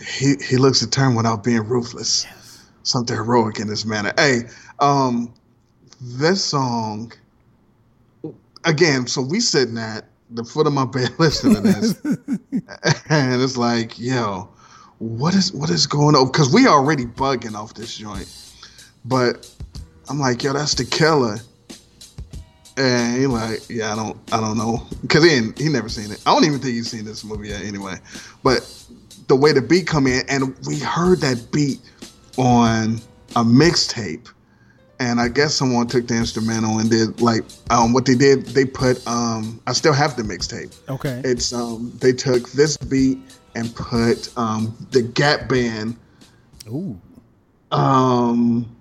He he looks determined without being ruthless. Something heroic in this manner. Hey, um, this song again. So we sitting at the foot of my bed [laughs] listening to this, [laughs] and it's like, yo, what is what is going on? Because we already bugging off this joint, but I'm like, yo, that's the killer. And he like, yeah, I don't, I don't know, because he ain't- he never seen it. I don't even think he's seen this movie yet, anyway. But the way the beat come in, and we heard that beat on a mixtape, and I guess someone took the instrumental and did like um what they did. They put um I still have the mixtape. Okay. It's um they took this beat and put um the Gap Band Ooh. um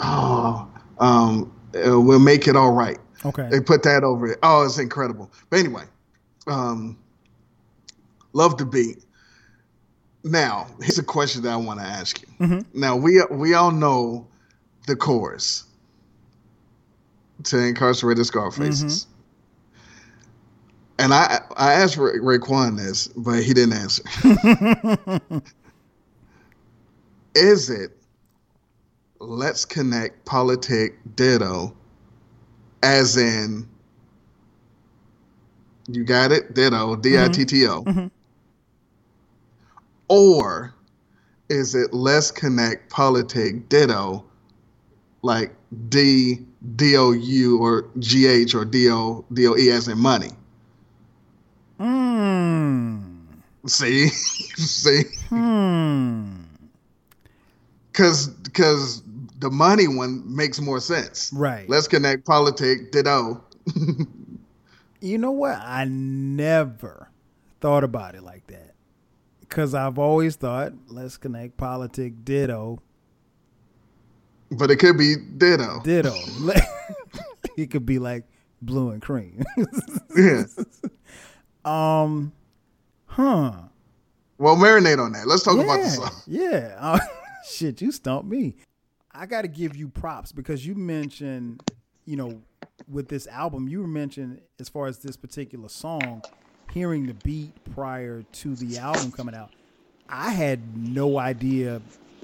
oh um uh, we'll make it all right. Okay. They put that over it. Oh, it's incredible. But anyway, um, love the beat. Now, here's a question that I want to ask you. Mhm. Now, we we all know the chorus to incarcerated Scarfaces. And I I asked Ra- Raekwon this, but he didn't answer. [laughs] Is it let's connect politic ditto as in you got it ditto d-i-t-t-o Mhm. Or is it let's connect politic ditto like d d-o-u or g-h or d-o d-o-e as in money Hmm. see [laughs] see Hmm. because because the money one makes more sense Right. let's connect politic ditto [laughs] You know what? I never thought about it like that. Because I've always thought, let's connect politic ditto, but it could be ditto ditto. [laughs] [laughs] it could be like blue and cream. yeah [laughs] um, huh. well marinate on that let's talk about the Yeah, song Yeah. Uh, shit, you stumped me. I got to give you props because you mentioned, you know, with this album, you mentioned as far as this particular song, hearing the beat prior to the album coming out. I had no idea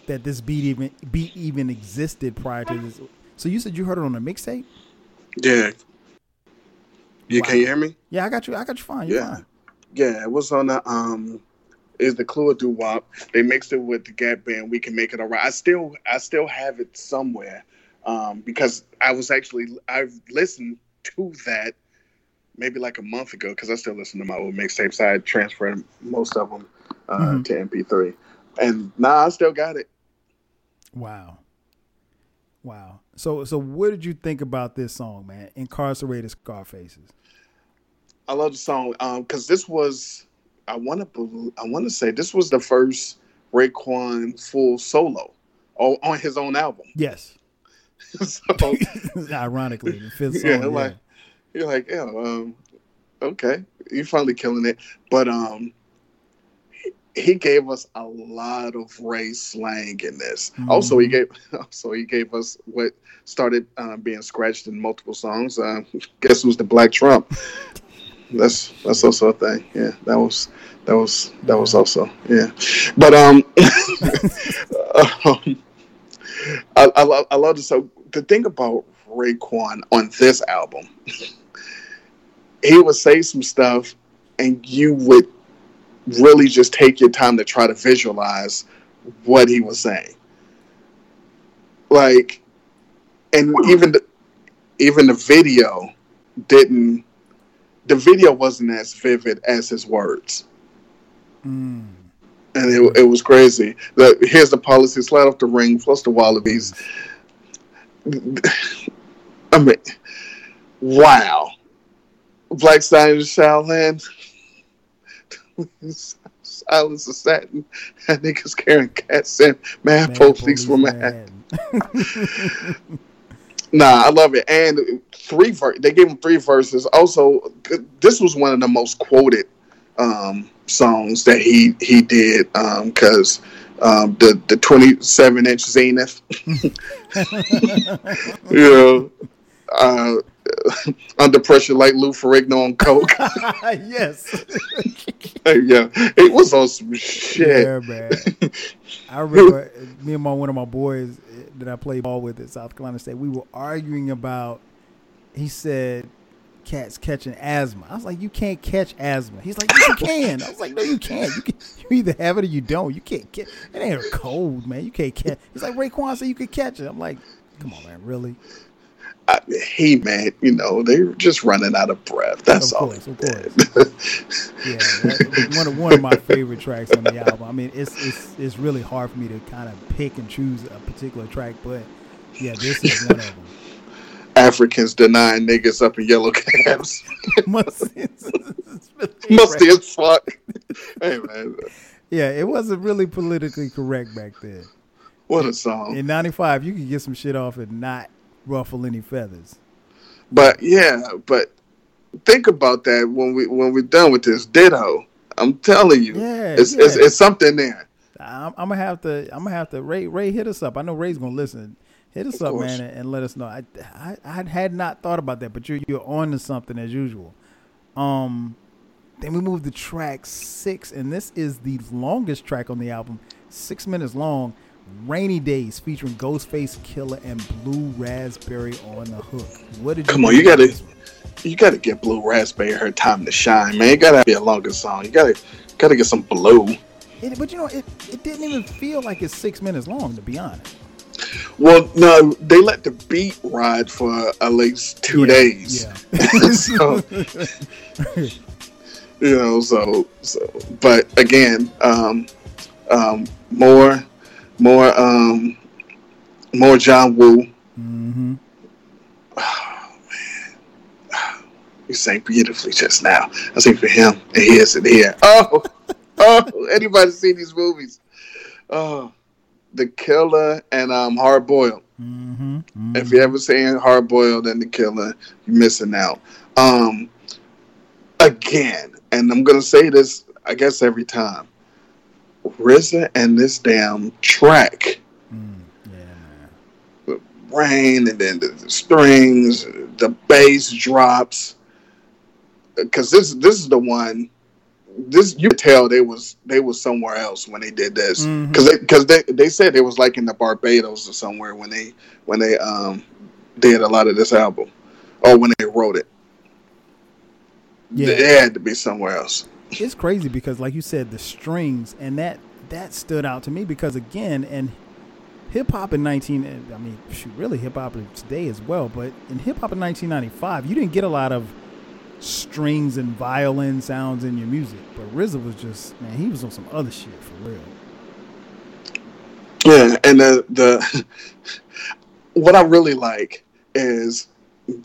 that this beat even beat even existed prior to this. So you said you heard it on a mixtape? Yeah. You can you hear me? Yeah, I got you. I got you fine. You're Yeah. fine. Yeah, it was on the um is the Clue Doo Wop. They mixed it with the Gap Band. We can make it alright. I still I still have it somewhere. Um, because I was actually I've listened to that maybe like a month ago because I still listen to my old mixtapes. I transferred most of them uh, Mhm. to MP3, and now I still got it. Wow. Wow. So so what did you think about this song, man? Incarcerated Scarfaces. I love the song because this was I want to I want to say this was the first Raekwon full solo on, on his own album. Yes. [laughs] so [laughs] Ironically, the fifth [laughs] song. yeah, Yeah, like you're like yeah, um, okay, you're finally killing it. But um, he, gave us a lot of race slang in this. Also, he gave [laughs] also he gave us what started uh, being scratched in multiple songs. Uh, [laughs] guess who's the Black Trump? [laughs] That's that's also a thing. Yeah, that was that was that was also yeah. But um, um I, I love I love this. So the thing about Raekwon on this album, he would say some stuff, and you would really just take your time to try to visualize what he was saying. Like, and even the, even the video didn't. The video wasn't as vivid as his words Mm. and it, it was crazy. The, here's the policy: slide off the ring, plus the wallabies. I mean, wow! Black Stein and Shaolin, Silence of Satin, and niggas carrying cats and mad police from Manhattan. Nah, I love it. And three ver- they gave him three verses. Also, this was one of the most quoted um, songs that he he did because um, the the twenty seven inch Zenith. [laughs] [laughs] you know, uh, [laughs] under pressure like Lou Ferrigno on coke. [laughs] yes. [laughs] yeah, it was on some shit. Yeah, man. I remember me and my one of my boys that I played ball with at South Carolina State. We were arguing about. He said, "Cats catching asthma." I was like, "You can't catch asthma." He's like, "Yes, you can." I was like, "No, you can't. You can. You either have it or you don't. You can't catch. It ain't a cold, man. You can't catch." He's like, "Raekwon said you could catch it." I'm like, "Come on, man. Really?" I, he man, you know they're just running out of breath. That's Of all. course, of course. Yeah, that- one of one of my favorite tracks on the album. I mean, it's it's it's really hard for me to kind of pick and choose a particular track, but yeah, this is one of them. Africans denying niggas up in yellow cabs. [laughs] Musty as [laughs] fuck. hey man, Yeah, it wasn't really politically correct back then. what a song. In '95, you could get some shit off and not ruffle any feathers. But yeah, but think about that when we when we're done with this. Ditto. I'm telling you, Yeah, it's, it's yeah. it's something there. I'm, I'm gonna have to. I'm gonna have to. Ray, Ray, hit us up. I know Ray's gonna listen. Hit us Of up, course. man, and, and let us know. I, I, I had not thought about that, but you're you're on to something as usual. Um, then we move to track six, and this is the longest track on the album, six minutes long. Rainy Days, featuring Ghostface Killah and Blue Raspberry on the hook. What did you Come on, you gotta you gotta get Blue Raspberry her time to shine, man. It gotta be a longer song. You gotta gotta get some blue. It, but you know, it, it didn't even feel like it's six minutes long, to be honest. Well, no, they let the beat ride for at least two Yeah, days. yeah. [laughs] [laughs] so, you know, so so. But again, um, um, more, more, um, more John Woo. Mm-hmm. [sighs] You sang beautifully just now. I sing for him, and he isn't here. Oh, oh! [laughs] Anybody seen these movies? Oh, The Killer and um Hard Boiled. Mm-hmm. If you ever seen Hard Boiled and The Killer, you're missing out. Um, again, and I'm gonna say this, I guess every time. RZA and this damn track, Yeah, The rain, and then the, the strings, the bass drops. Because this this is the one. This you could tell they was they was somewhere else when they did this Mhm. because they because they, they said it was like in the Barbados or somewhere when they when they um did a lot of this album or when they wrote it. Yeah. It had to be somewhere else. It's crazy because like you said the strings and that that stood out to me because again and hip hop in 19 I mean shoot, really hip hop today as well but in hip hop in 1995 you didn't get a lot of strings and violin sounds in your music but RZA was just man he was on some other shit for real Yeah, and the the [laughs] what I really like is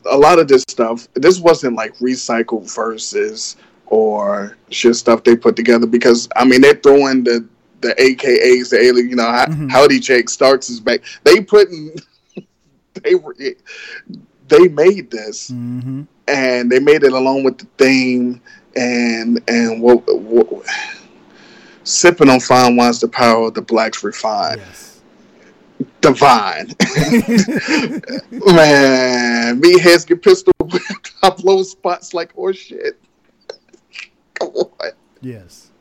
a lot of this stuff. This wasn't like recycled verses or shit stuff they put together because I mean they're throwing the the AKAs, the alien, you know, how, Mhm. Howdy Jake starts his back. They putting [laughs] they were they made this mm-hmm. and they made it along with the theme and and what, what sipping on fine wines the power of the blacks refined. yes divine [laughs] [laughs] man me heads get pistol whipped i blow spots like horse shit [laughs] come on yes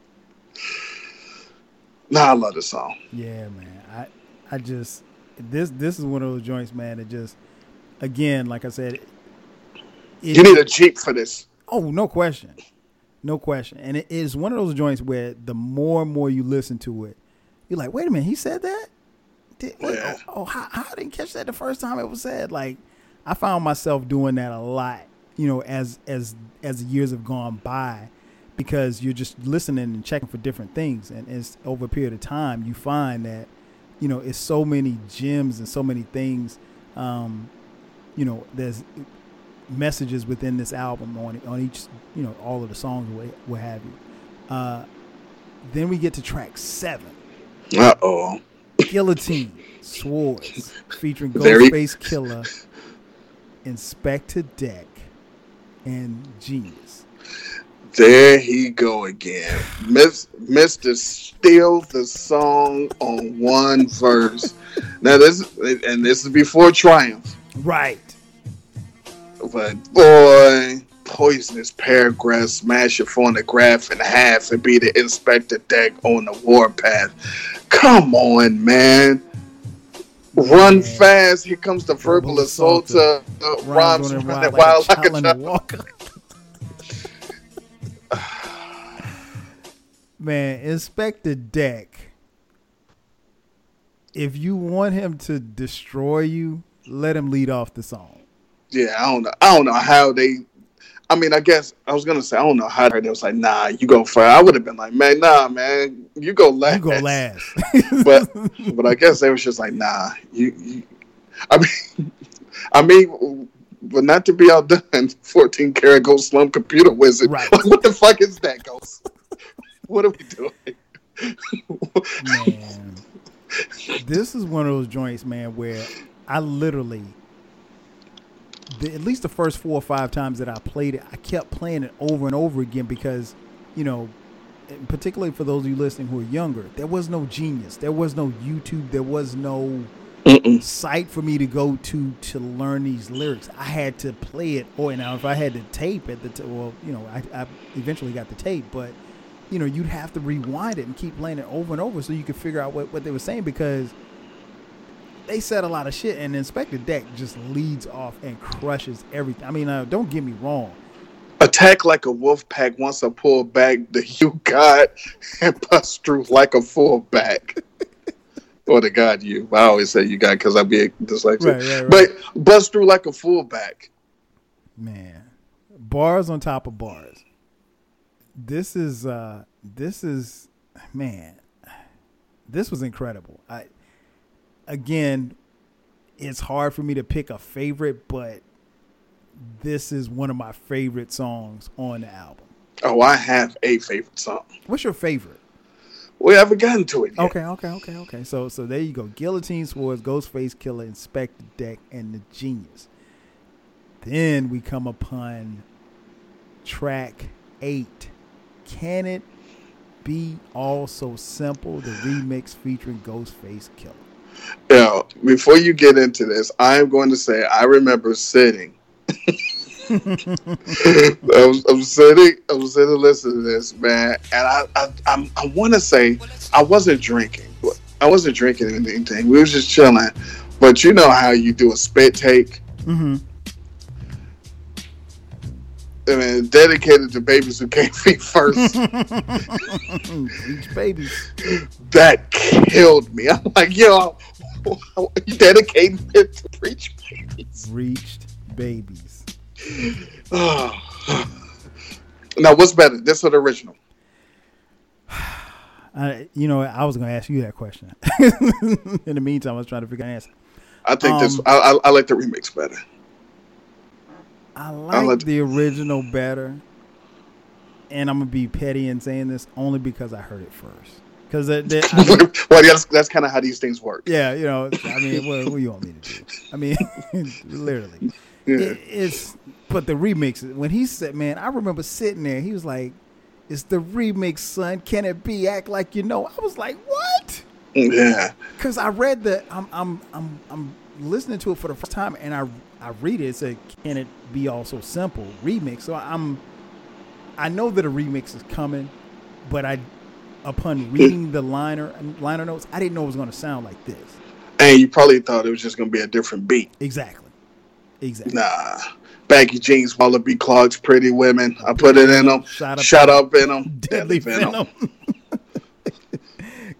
nah i love this song Yeah, man. I I just this this is one of those joints, man. That just again, like I said, it, you need a jeep for this oh, no question, no question. And it is one of those joints where the more and more you listen to it, you're like, wait a minute, he said that. Did, Yeah. oh, oh, how, how I didn't catch that the first time it was said. Like, I found myself doing that a lot, you know, as as as the years have gone by, because you're just listening and checking for different things, and it's over a period of time you find that, you know, it's so many gems and so many things, um, you know, there's messages within this album on on each, you know, all of the songs, what, what have you. Uh, then we get to track seven. uh-oh Guillotine, Swords, featuring [laughs] Ghostface Killah, Inspectah Deck, and Genius. There he go again Miss, mr steal the song on one verse now this and this is before triumph Right. But boy, poisonous paragraph, smash your phonograph in half and be the inspectah deck on the warpath. Come on, man. Run fast. Here comes the verbal assault. Uh, rhymes running wild like a child child. walker. [sighs] Man, Inspectah Deck. If you want him to destroy you, let him lead off the song. Yeah, I don't know. I don't know how they. I mean, I guess I was gonna say I don't know how they was like, nah, you go first. I would have been like, man, nah, man, you go last. You go last. [laughs] but but I guess they was just like, nah, you. you I mean, [laughs] I mean, but not to be outdone, [laughs] fourteen karat gold slum computer wizard. Right. Like, [laughs] what the fuck is that, Ghost? [laughs] what are we doing? man, this is one of those joints, man, where I literally, the, at least the first four or five times that I played it, I kept playing it over and over again because, you know, particularly for those of you listening who are younger, there was no genius, there was no YouTube, there was no site for me to go to to learn these lyrics. I had to play it, or now if I had the tape at the t- well, you know, I, I eventually got the tape, but you know, you'd have to rewind it and keep playing it over and over so you could figure out what, what they were saying because they said a lot of shit and Inspectah Deck just leads off and crushes everything. I mean, uh, don't get me wrong. Attack like a wolf pack once I pull back the [laughs] you got and bust through like a fullback. Or the God you. I always say you got because I be dyslexic. Right, right, right. But bust through like a fullback. Man, bars on top of bars. This is uh this is man. This was incredible. I again, it's hard for me to pick a favorite, but this is one of my favorite songs on the album. Oh, I have a favorite song. What's your favorite? We haven't gotten to it yet. Okay, okay, okay, okay. So so there you go. Guillotine Swords, Ghostface Killah, Inspectah Deck, and the Genius. Then we come upon track eight. Can it be all so simple? The remix featuring Ghostface Killah. Yeah, before you get into this, I am going to say I remember sitting. [laughs] I was, I was sitting, I'm sitting listening to this, man, and I, I, I'm, I want to say I wasn't drinking. I wasn't drinking anything. We was just chilling. But you know how you do a spit take, Mm-hmm. I mean, dedicated to babies who can't [laughs] feed first. [laughs] Each baby. that killed me. I'm like, yo, [laughs] you dedicating it to preach babies? Reached babies. [sighs] now, what's better, this or the original? I, [sighs] you know, I was going to ask you that question. [laughs] In the meantime, I was trying to figure out an answer. I think this. Um, I, I, I like the remix better. I like like- the original better, and I'm gonna be petty in saying this only because I heard it first. Because I mean, [laughs] well, that's that's kind of how these things work. yeah, you know, I mean, what, what you want me to do? I mean, [laughs] literally, Yeah. It- it's. But the remix, when he said, "Man," I remember sitting there. He was like, "It's the remix, son. Can it be? Act like you know." I was like, "What?" Yeah, Because I read the, I'm, I'm, I'm, I'm listening to it for the first time, and I, I read it. It said, "Can it be also simple remix?" So I'm, I know that a remix is coming, but I, upon mm. reading the liner liner notes, I didn't know it was going to sound like this. and you probably thought it was just gonna be a different beat. Exactly, exactly. Nah, baggy jeans, wallaby clogs, pretty women. I put it in them. Shot up- Shut up in them. Deadly venom. [laughs]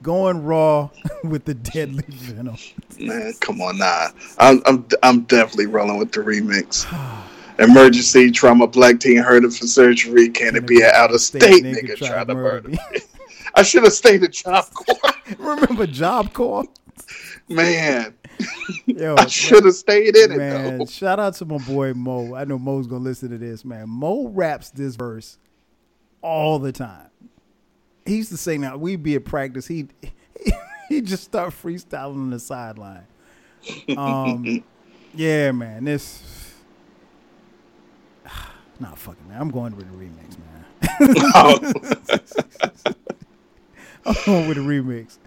Going raw [laughs] with the deadly venom. Man, come on, nah. I'm I'm I'm definitely rolling with the remix. [sighs] Emergency trauma, black teen hurted for surgery. Can it be an out of state nigga trying to murder me? [laughs] I should have stayed at Job Corps. Remember Job Corps? Man, [laughs] Yo, I should have stayed in it man, though. shout out to my boy Mo. I know Mo's gonna listen to this, man. Mo raps this verse all the time. He used to say now we'd be at practice, he'd [laughs] he'd just start freestyling on the sideline. Um [laughs] yeah, man, this [sighs] nah fucking man. I'm going with the remix, man. I'm going with the remix.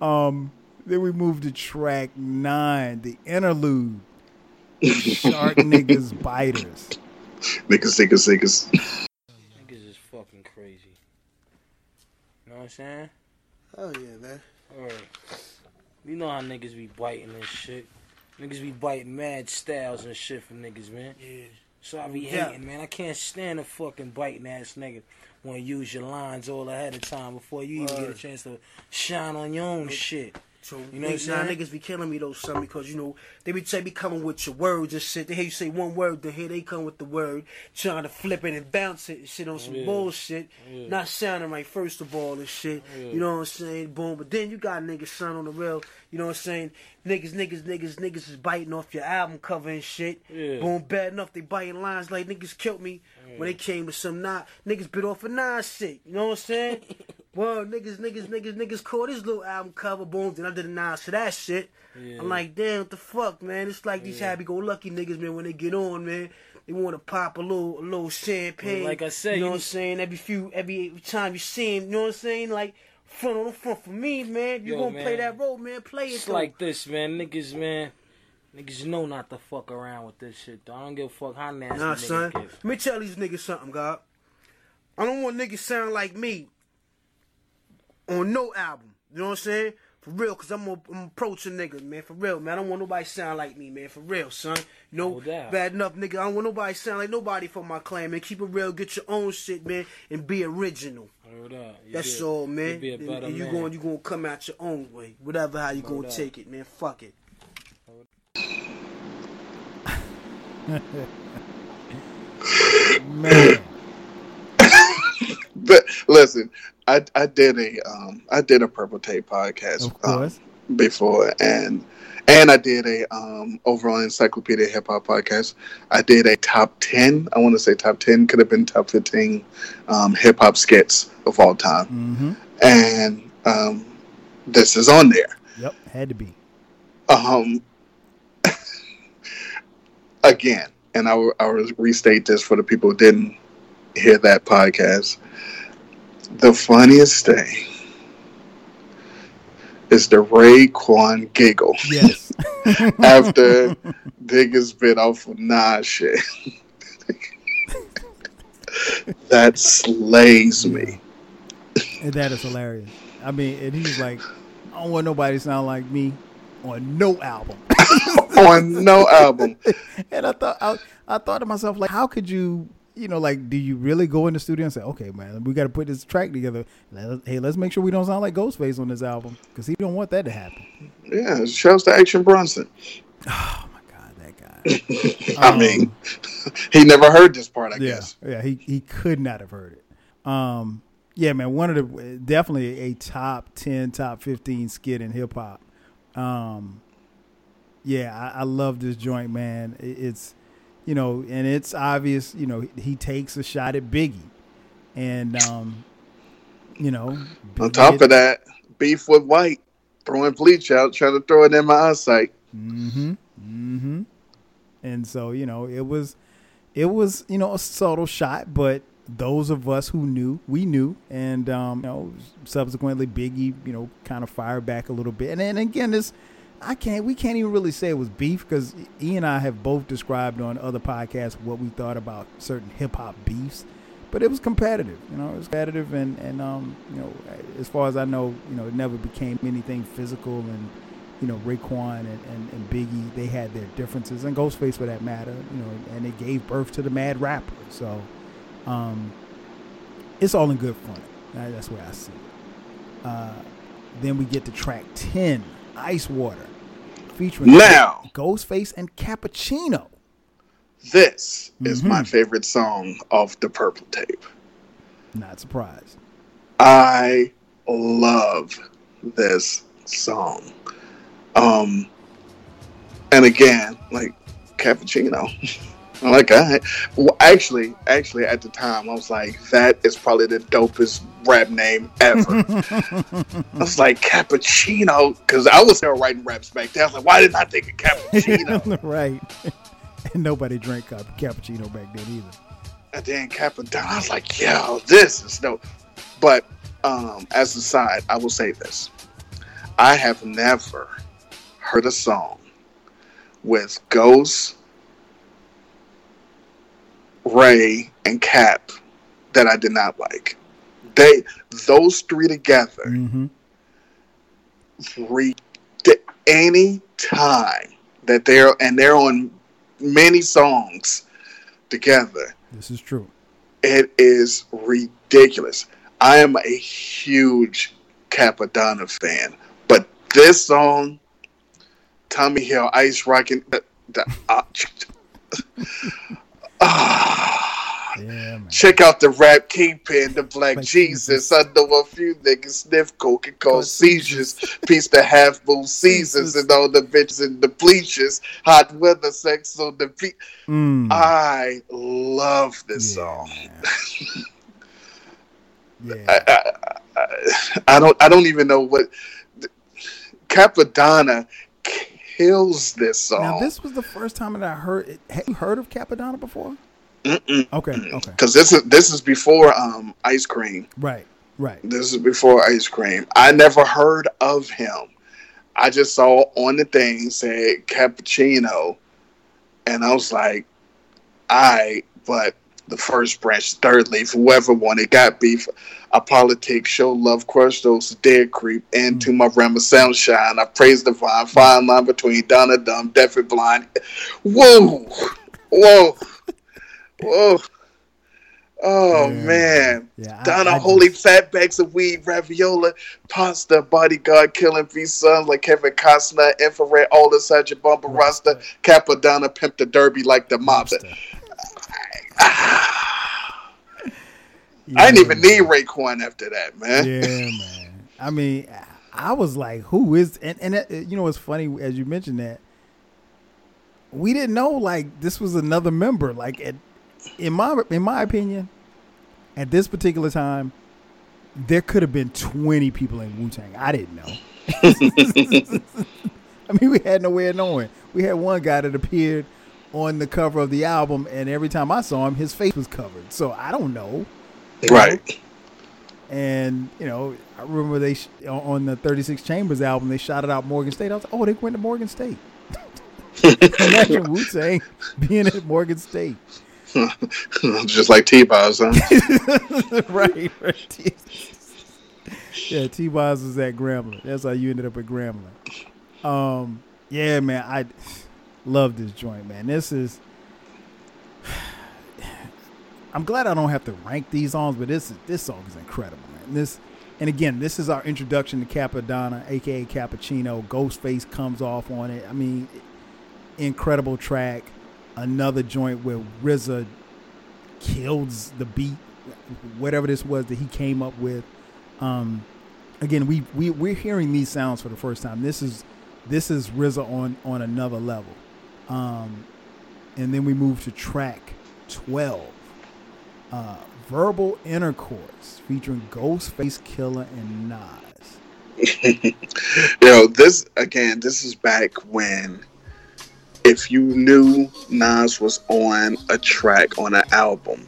Um then we move to track nine, the interlude. [laughs] Shark niggas biters. Niggas, niggas, niggas. Niggas is fucking crazy. You know what I'm saying? Oh yeah, man. Alright. You know how niggas be biting and shit. Niggas be biting mad styles and shit for niggas, man. Yeah. So I be Yeah. hating, man. I can't stand a fucking biting ass nigga want to use your lines all ahead of time before you even get a chance to shine on your own shit. So You know what I'm nah, saying? niggas be killing me though, son, because you know they be they be coming with your words and shit. They hear you say one word, then here they come with the word, trying to flip it and bounce it and shit on some Yeah. bullshit, Yeah. not sounding right first of all and shit. Yeah. You know what I'm saying? Boom. But then you got niggas son on the real. You know what I'm saying? Niggas, niggas, niggas, niggas is biting off your album cover and shit. Boom. Bad enough they biting lines like niggas killed me when they came to some nah niggas bit off a nine shit. You know what I'm saying? [laughs] Well, niggas, niggas, niggas, niggas caught his little album cover, boom, then I did a nine to that shit. Yeah. I'm like, damn, what the fuck, man? It's like these happy-go-lucky niggas, man. When they get on, man, they want to pop a little, a little champagne. Well, like I said, you know you- what I'm saying? Every few, every, time you see him, you know what I'm saying? Like front on the front for me, man. You Yo, gonna play that role, man? Play it. It's though. like this, man. Niggas, man. Niggas know not to fuck around with this shit, though. I don't give a fuck how nasty Nah, niggas son. get. Let me tell these niggas something, God. I don't want niggas sound like me on no album. You know what I'm saying? For real, cause I'm, a, I'm approaching niggas, man. For real, man. I don't want nobody sound like me, man. For real, son. You know, No bad enough, nigga. I don't want nobody sound like nobody for my clan, man. Keep it real, get your own shit, man, and be original. Word up. That's be all, man. You be a and, and you man. going you gonna come out your own way. Whatever how you No gonna doubt. take it, man. Fuck it. [laughs] Man. But listen, I I did a um I did a purple tape podcast um, before and and I did a um overall encyclopedia hip hop podcast. I did a top ten. I want to say top ten could have been top fifteen um, hip hop skits of all time, Mm-hmm. and um, this is on there. Yep. Had to be. Um, [laughs] again, and I will, I will restate this for the people who didn't hear that podcast. The funniest thing is the Raekwon giggle Yes. [laughs] after Biggest bit off of Nas shit. [laughs] that slays me. And that is hilarious. I mean, and he's like, I don't want nobody to sound like me on no album. [laughs] On no album. and I thought I, I thought to myself, like, how could you, you know, like, do you really go in the studio and say, okay, man, we got to put this track together. Hey, let's make sure we don't sound like Ghostface on this album because he don't want that to happen. Yeah, shouts to Action Bronson. [sighs] Oh my god, that guy. [laughs] I Um, mean, he never heard this part, I yeah, guess. yeah, he he could not have heard it. Um, yeah, man, one of the definitely a top ten, top fifteen skit in hip hop. Um, yeah, I, I love this joint, man. It, it's you know, and it's obvious. You know, he takes a shot at Biggie, and um, you know, On top of that, beef with White, throwing bleach out, trying to throw it in my eyesight. Mm-hmm. Mm-hmm. And so, you know, it was it was, you know, a subtle shot, but those of us who knew, we knew. And um, you know, subsequently Biggie, you know, kind of fired back a little bit. And then again, this I can't we can't even really say it was beef because E and I have both described on other podcasts what we thought about certain hip hop beefs. But it was competitive, you know. It was competitive, and and um, you know, as far as I know, you know, it never became anything physical, and you know, Raekwon and, and, and Biggie, they had their differences, and Ghostface for that matter, you know, and it gave birth to the Mad Rapper. So, um, it's all in good fun. That's where I see it. Uh, then we get to track 10, Ice Water, featuring Now. Ghostface and Cappuccino. This is my Mhm. favorite song off the Purple Tape. Not surprised. I love this song. Um, and again, like cappuccino. [laughs] Like, right. Well, actually, actually, at the time, I was like, that is probably the dopest rap name ever. [laughs] I was like, cappuccino, because I was still writing raps back then. I was like, why didn't I think of cappuccino? [laughs] right. [laughs] and nobody drank cap- cappuccino back then either. and then Cappadonna. I was like, yo, this is dope. But um, as a side, I will say this. I have never heard a song with Ghost, Ray, and Cap that I did not like. They those three together. Mm-hmm. Re, any time that they're and they're on many songs together, This is true. it is ridiculous. I am a huge Cappadonna fan, but this song, Tommy Hill, Ice Rockin', the, the, uh, [laughs] [laughs] ah, Yeah, check out the rap kingpin, the Black Black Jesus. I know a few niggas sniff coke and cause seizures. Piece the half moon Caesars and all the bitches in the bleachers. Hot weather sex on the beat. Mm. I love this Yeah, song. [laughs] Yeah. I, I, I, I don't I don't even know what Cappadonna kills this song. Now this was the first time that I heard it. Have you heard of Cappadonna before? Mm-mm. Okay, okay. Cause this is this is before um ice cream. Right, right. This is before ice cream. I never heard of him. I just saw on the thing said cappuccino, and I was like, I. But the first branch, third leaf, whoever won it got beef. I politic, show love, crush those dead creep into my realm of sunshine. I praise the vine, fine line between Donna dumb, deaf and blind. Whoa, whoa, whoa. Oh Yeah. man. Yeah, I- Donna I holy just- fat bags of weed, raviola, pasta, bodyguard, killing three sons like Kevin Costner, infrared, all inside your bumper roster, Cappadonna, pimp the derby like the mobster. I didn't even need Raekwon after that, man. Yeah, man. I mean, I was like, "Who is?" And and it, you know, it's funny as you mentioned that we didn't know like this was another member. Like, at, in my in my opinion, at this particular time, there could have been twenty people in Wu Tang. I didn't know. [laughs] [laughs] I mean, we had no way of knowing. We had one guy that appeared on the cover of the album, and every time I saw him, his face was covered. So I don't know. Right. And you know, I remember they sh- on the Thirty Six Chambers album they shouted out Morgan State. I was like, oh, they went to Morgan State. [laughs] Imagine Wu Tang being at Morgan State. [laughs] Just like T-Boz, huh? [laughs] right, right. yeah, T Boz was at Grambling. That's how you ended up at Grambling. Um, yeah, man, I love this joint, man. This is. [sighs] I'm glad I don't have to rank these songs, but this this song is incredible, man. This and again, this is our introduction to Cappadonna, aka Cappuccino. Ghostface comes off on it. I mean, incredible track. Another joint where RZA kills the beat, whatever this was that he came up with. Um, again, we we we're hearing these sounds for the first time. This is this is RZA on on another level. Um, and then we move to track twelve, uh, "Verbal Intercourse," featuring Ghostface Killah and Nas. [laughs] Yo, this again, this is back when if you knew Nas was on a track on an album,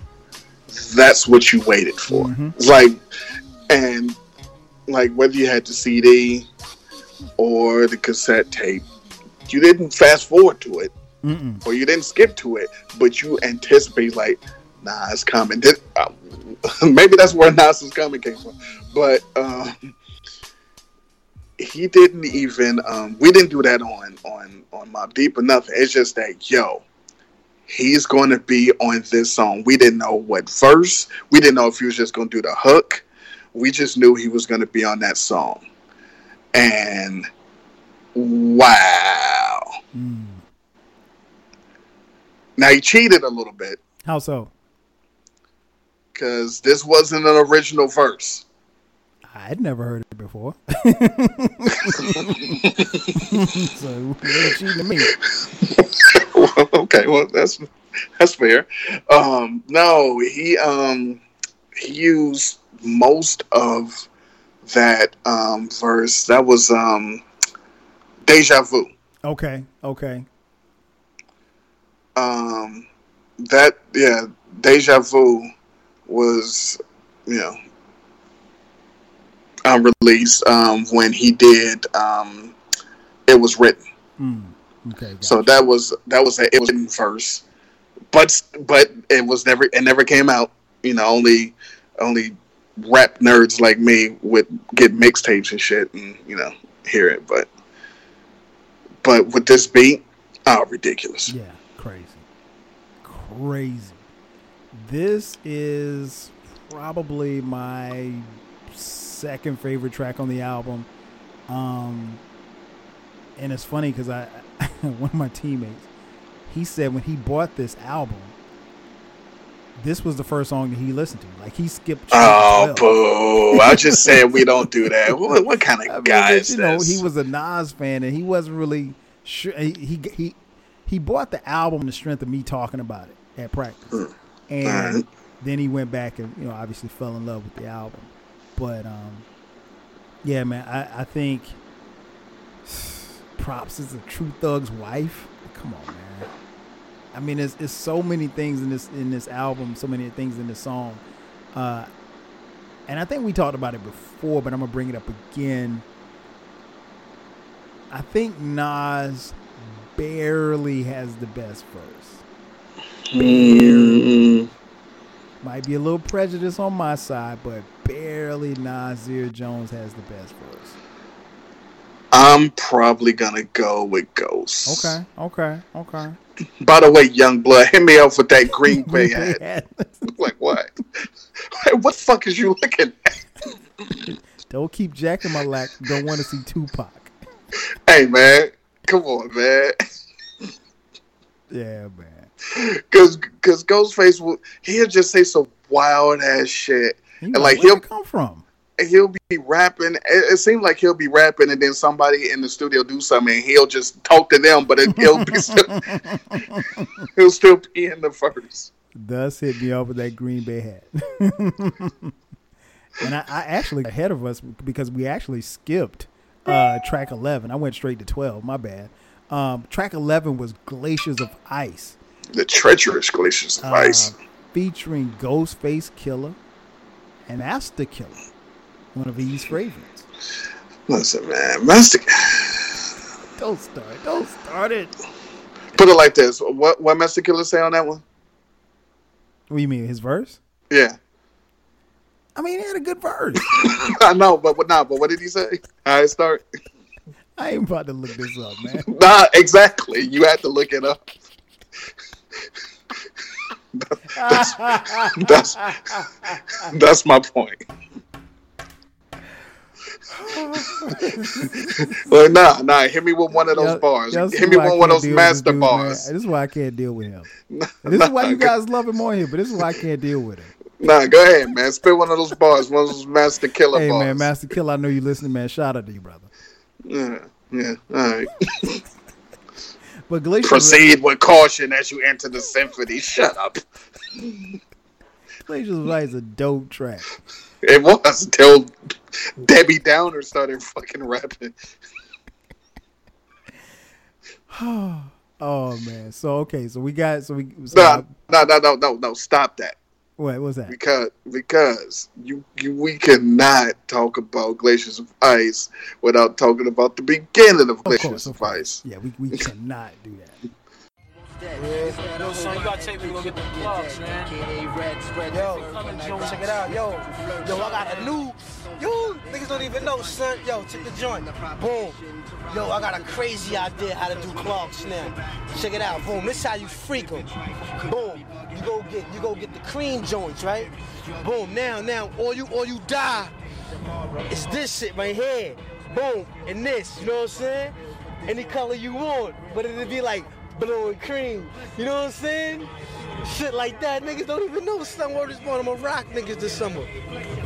that's what you waited for. Mhm. Like and like whether you had the CD or the cassette tape, you didn't fast forward to it Mm-mm. or you didn't skip to it, but you anticipate like, nah, it's coming. This, uh, [laughs] maybe that's where Nas is coming came from, but um, he didn't even. Um, we didn't do that on on on Mobb Deep or nothing. It's just that yo. He's going to be on this song. We didn't know what verse. We didn't know if he was just going to do the hook. We just knew he was going to be on that song. And wow. Mm. Now he cheated a little bit How so? because this wasn't an original verse. I'd never heard it before. [laughs] so cheating to me. [laughs] okay, well that's that's fair. Um, no, he um he used most of that um verse. That was um deja vu. Okay, okay. Um, that yeah, deja vu was you know um, released um when he did um it was written. Mm. Okay. So that was that was a it was written verse but but it was never it never came out. You know, only only rap nerds like me would get mixtapes and shit, and you know hear it. But but with this beat, oh, ridiculous. Yeah, crazy, crazy. This is probably my second favorite track on the album. Um, and it's funny because I, [laughs] one of my teammates, he said when he bought this album, this was the first song that he listened to. Like he skipped. Oh, boo! I just said we don't do that. [laughs] What, what kind of I mean, guy is you this? know, he was a Nas fan, and he wasn't really sure. He he he, he bought the album on the strength of me talking about it at practice, mm. and right. then he went back and you know obviously fell in love with the album. But um, yeah, man, I, I think [sighs] props is a true thug's wife. Come on, man. I mean, it's, it's so many things in this in this album, so many things in this song, uh, and I think we talked about it before, but I'm gonna bring it up again. I think Nas barely has the best verse. Mm. Might be a little prejudice on my side, but barely Nasir Jones has the best verse. I'm probably gonna go with Ghost. Okay, okay, okay. By the way, Young Blood, hit me up with that [laughs] Green Bay hat. [laughs] like what? what the fuck is you looking at? Don't keep jacking my lack. Don't want to see Tupac. Hey man, come on, man. Yeah, man. Cause, cause Ghostface will he'll just say some wild ass shit, and like, like where he'll come from? He'll be rapping. It, it seems like he'll be rapping, and then somebody in the studio do something, and he'll just talk to them, but it, he'll be still, [laughs] he'll still be in the verse. Thus hit me off with that Green Bay hat. [laughs] and I, I actually ahead of us because we actually skipped uh, track eleven. I went straight to twelve. My bad. Um, track eleven was Glaciers of Ice. The treacherous glaciers of uh, ice. featuring Ghostface Killah and Masta Killa, one of E's favorites. Listen, man, Master. Don't start. Don't start it. Put it like this: What what Masta Killa say on that one? What do you mean, his verse? Yeah, I mean, he had a good verse. [laughs] I know, but what? Nah, but what did he say? Right, start. I ain't about to look this up, man. [laughs] Nah, exactly. You had to look it up. [laughs] that's, that's that's my point. [laughs] Like, nah, nah. Hit me with one of those Y'all- bars. y'all Hit me with one of those master this dude, man. bars. This is why I can't deal with him. [laughs] This is why you guys love him on here, but this is why I can't deal with him. Nah, go ahead, man. Spit one of those bars. One of those Masta Killa Hey bars. man, Masta Killa, I know you listening, man. Shout out to you, brother. Yeah, yeah. All right. [laughs] But Glacier Proceed with caution as you enter the symphony. Shut up. Glacier's Light is a dope track. It was until Debbie Downer started fucking rapping. [sighs] Oh man. So okay, so we got so we so No, no, no, no, no, no. Stop that. what was that? Because because you, you we cannot talk about glaciers of ice without talking about the beginning of glaciers course, of, ice. Yeah, we, we cannot do that. [laughs] Yo, son, you gotta take me to go get the plugs, man. Yo, check it out, yo. Yo, I got a new. Yo, niggas don't even know, son. Yo, check the joint. Boom. Yo, I got a crazy idea how to do clogs now. Check it out. Boom. This how you freak 'em. Boom. You go get you go get the cream joints, right? Boom. Now, now, or you or you die. It's this shit right here. Boom. And this, you know what I'm saying? Any color you want, but it'll be like and cream. You know what I'm saying? Shit like that. Niggas don't even know some word is born. I'm gonna rock niggas this summer.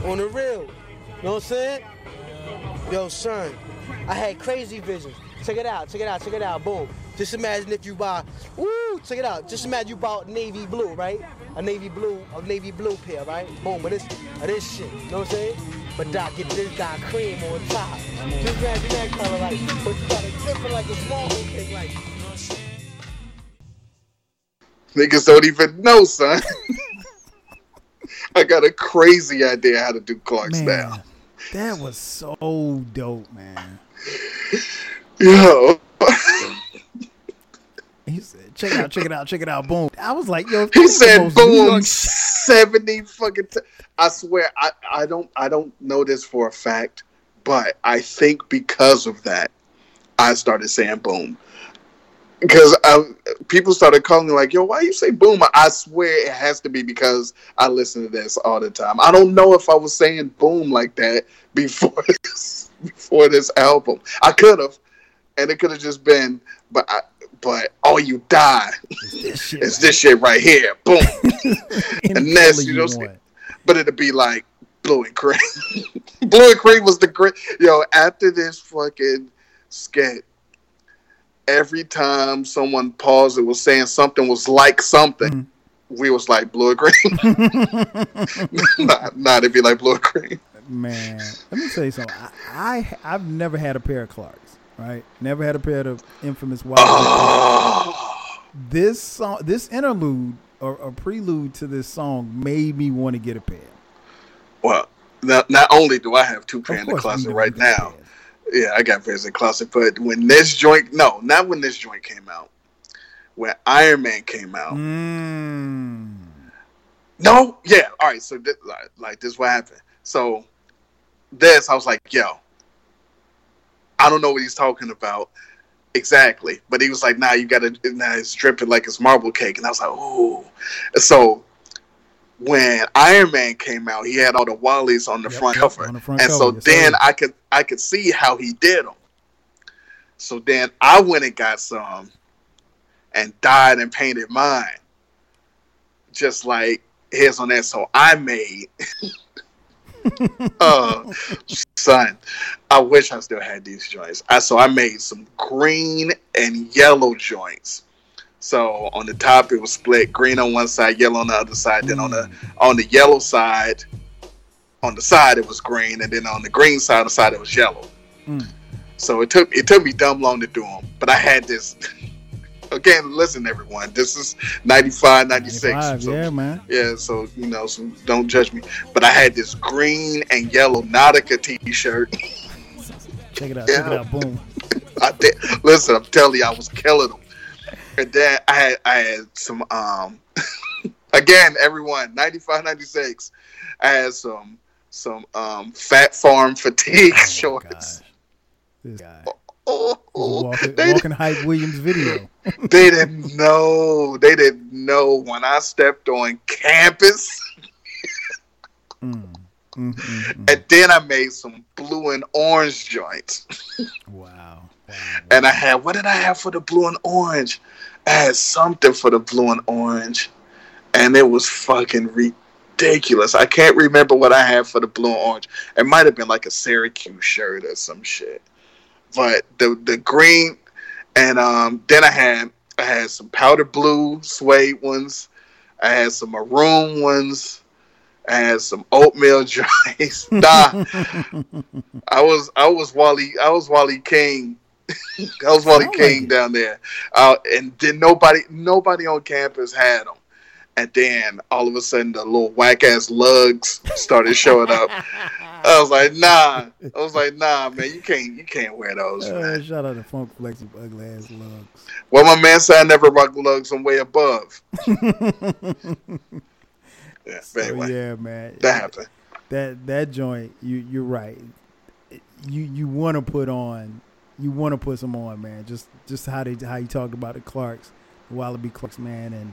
On the real. You know what I'm saying? Yo, son, I had crazy visions. Check it out, check it out, check it out. Boom. Just imagine if you buy, woo, check it out. Just imagine you bought navy blue, right? A navy blue, a navy blue pair, right? Boom, but this, this shit. You know what I'm saying? But Doc, get this guy cream on top. Just imagine that color, like, but you got it like a small cake, like. Niggas don't even know, son. [laughs] I got a crazy idea how to do clocks Man, now. that was so dope, man. Yo. he said, check it out, check it out, check it out, boom. I was like, yo, he said boom seventy fucking. T- I swear, I I don't I don't know this for a fact, but I think because of that, I started saying boom. Because people started calling me like, "Yo, why you say boom?" I swear it has to be because I listen to this all the time. I don't know if I was saying boom like that [laughs] before this, before this album. I could have, and it could have just been, but I, but oh, you die. It's this [laughs] shit, it's right. this shit right here. Boom. [laughs] and this, you know, you but it'd be like blue and cream. blue and cream was the great. Yo, after this fucking skit, every time someone paused and was saying something was like something. Mm. We was like blue and cream. not, not it'd be like blue and cream. Man, let me tell you something. I, I have never had a pair of Clarks right? Never had a pair of infamous white. Oh. This song, this interlude or, or, prelude to this song made me want to get a pair. Well, not, not only do I have two pairs in the closet right now, yeah, I got the closet. But when this joint, no, not when this joint came out, when Iron Man came out. Mm. No, yeah, all right. So this, like, like this, what happened? So this, I was like, yo, I don't know what he's talking about exactly, but he was like, "Nah, you got to. Nah, it's dripping like it's marble cake," and I was like, "Ooh." So when Iron Man came out, he had all the Wallies on the yep, front cover, the front and cover, so yes, then I could I could see how he did them. So then I went and got some, and dyed and painted mine, just like his on that. So I made. [laughs] uh, son, I wish I still had these joints. I so I made some green and yellow joints. So on the top it was split green on one side, yellow on the other side. Then on the on the yellow side, on the side it was green, and then on the green side, the side it was yellow. Mm. So it took it took me dumb long to do them, but I had this [laughs] again, listen, everyone. This is 95, 96. 95, so, yeah, man. Yeah, so, you know, so don't judge me. But I had this green and yellow Nautica t shirt. Check it out. Yeah. Check it out. Boom. [laughs] I did. Listen, I'm telling you, I was killing them. And then I had, I had some, um, [laughs] again, everyone, 95, 96. I had some, some, um, Phat Farm fatigue [laughs] oh, shorts. This guy. Oh, walking, walking Hype Williams video. [laughs] they didn't know. They didn't know when I stepped on campus. mm, mm, mm, and then I made some blue and orange joints. wow. wow. And I had what did I have for the blue and orange? I had something for the blue and orange, and it was fucking ridiculous. I can't remember what I had for the blue and orange. It might have been like a Syracuse shirt or some shit but the the green, and um, then I had I had some powder blue suede ones. I had some maroon ones. I had some oatmeal [laughs] joints. nah, [laughs] I was I was Wally I was Wally King. [laughs] I was Wally King like down there, uh, and then nobody nobody on campus had them. And then all of a sudden, the little whack ass lugs started showing up. [laughs] I was like, nah. I was like, nah, man, you can't, you can't wear those. Uh, shout out to Funk Flex with ugly ass lugs. Well, my man said I never rock lugs. I'm way above. [laughs] yeah, so, anyway, yeah, man, that happened. That that joint, you you're right. You you want to put on, you want to put some on, man. Just just how they how you talked about the Clarks, the Wallaby Clarks, man, and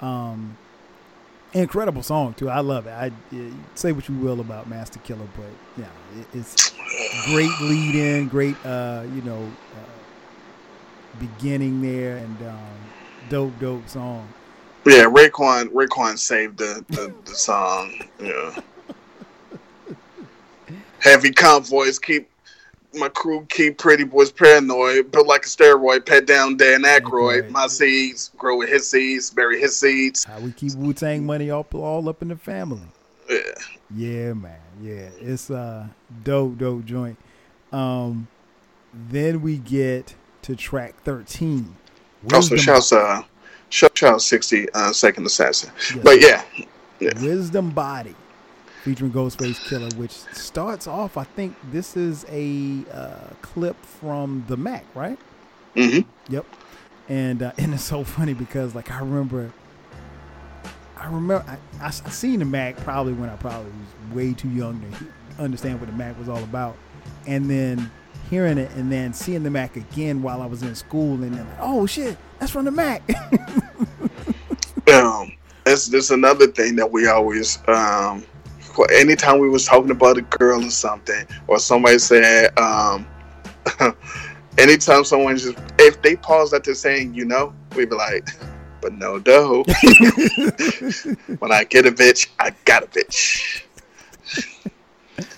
um, incredible song too. I love it. I say what you will about Masta Killa, but yeah, it, it's great lead in, great uh, you know uh, beginning there, and um, dope, dope song. Yeah, Raekwon Raekwon saved the the, the song. Yeah. [laughs] Heavy convoys keep my crew keep pretty boys paranoid, built like a steroid, pet down Dan Aykroyd. Right. My seeds grow with his seeds, bury his seeds. How we keep Wu Tang money all, all up in the family. Yeah. Yeah, man. Yeah. It's a dope, dope joint. Um then we get to track thirteen. Also shouts uh shout out sixty uh second assassin. Yes. But yeah. yeah. Wisdom body featuring Ghostface Killah, which starts off. I think this is a uh, clip from the Mack, right? Mm-hmm. Yep. and uh, [laughs] and it's so funny because like I remember, I remember I, I, I seen the Mack probably when I probably was way too young to understand what the Mack was all about, and then hearing it and then seeing the Mack again while I was in school and then like, oh shit, that's from the Mack. [laughs] um, that's just another thing that we always um, anytime we was talking about a girl or something, or somebody said, um, [laughs] anytime someone just if they pause after saying you know, we'd be like, but no dough. [laughs] when I get a bitch, I got a bitch.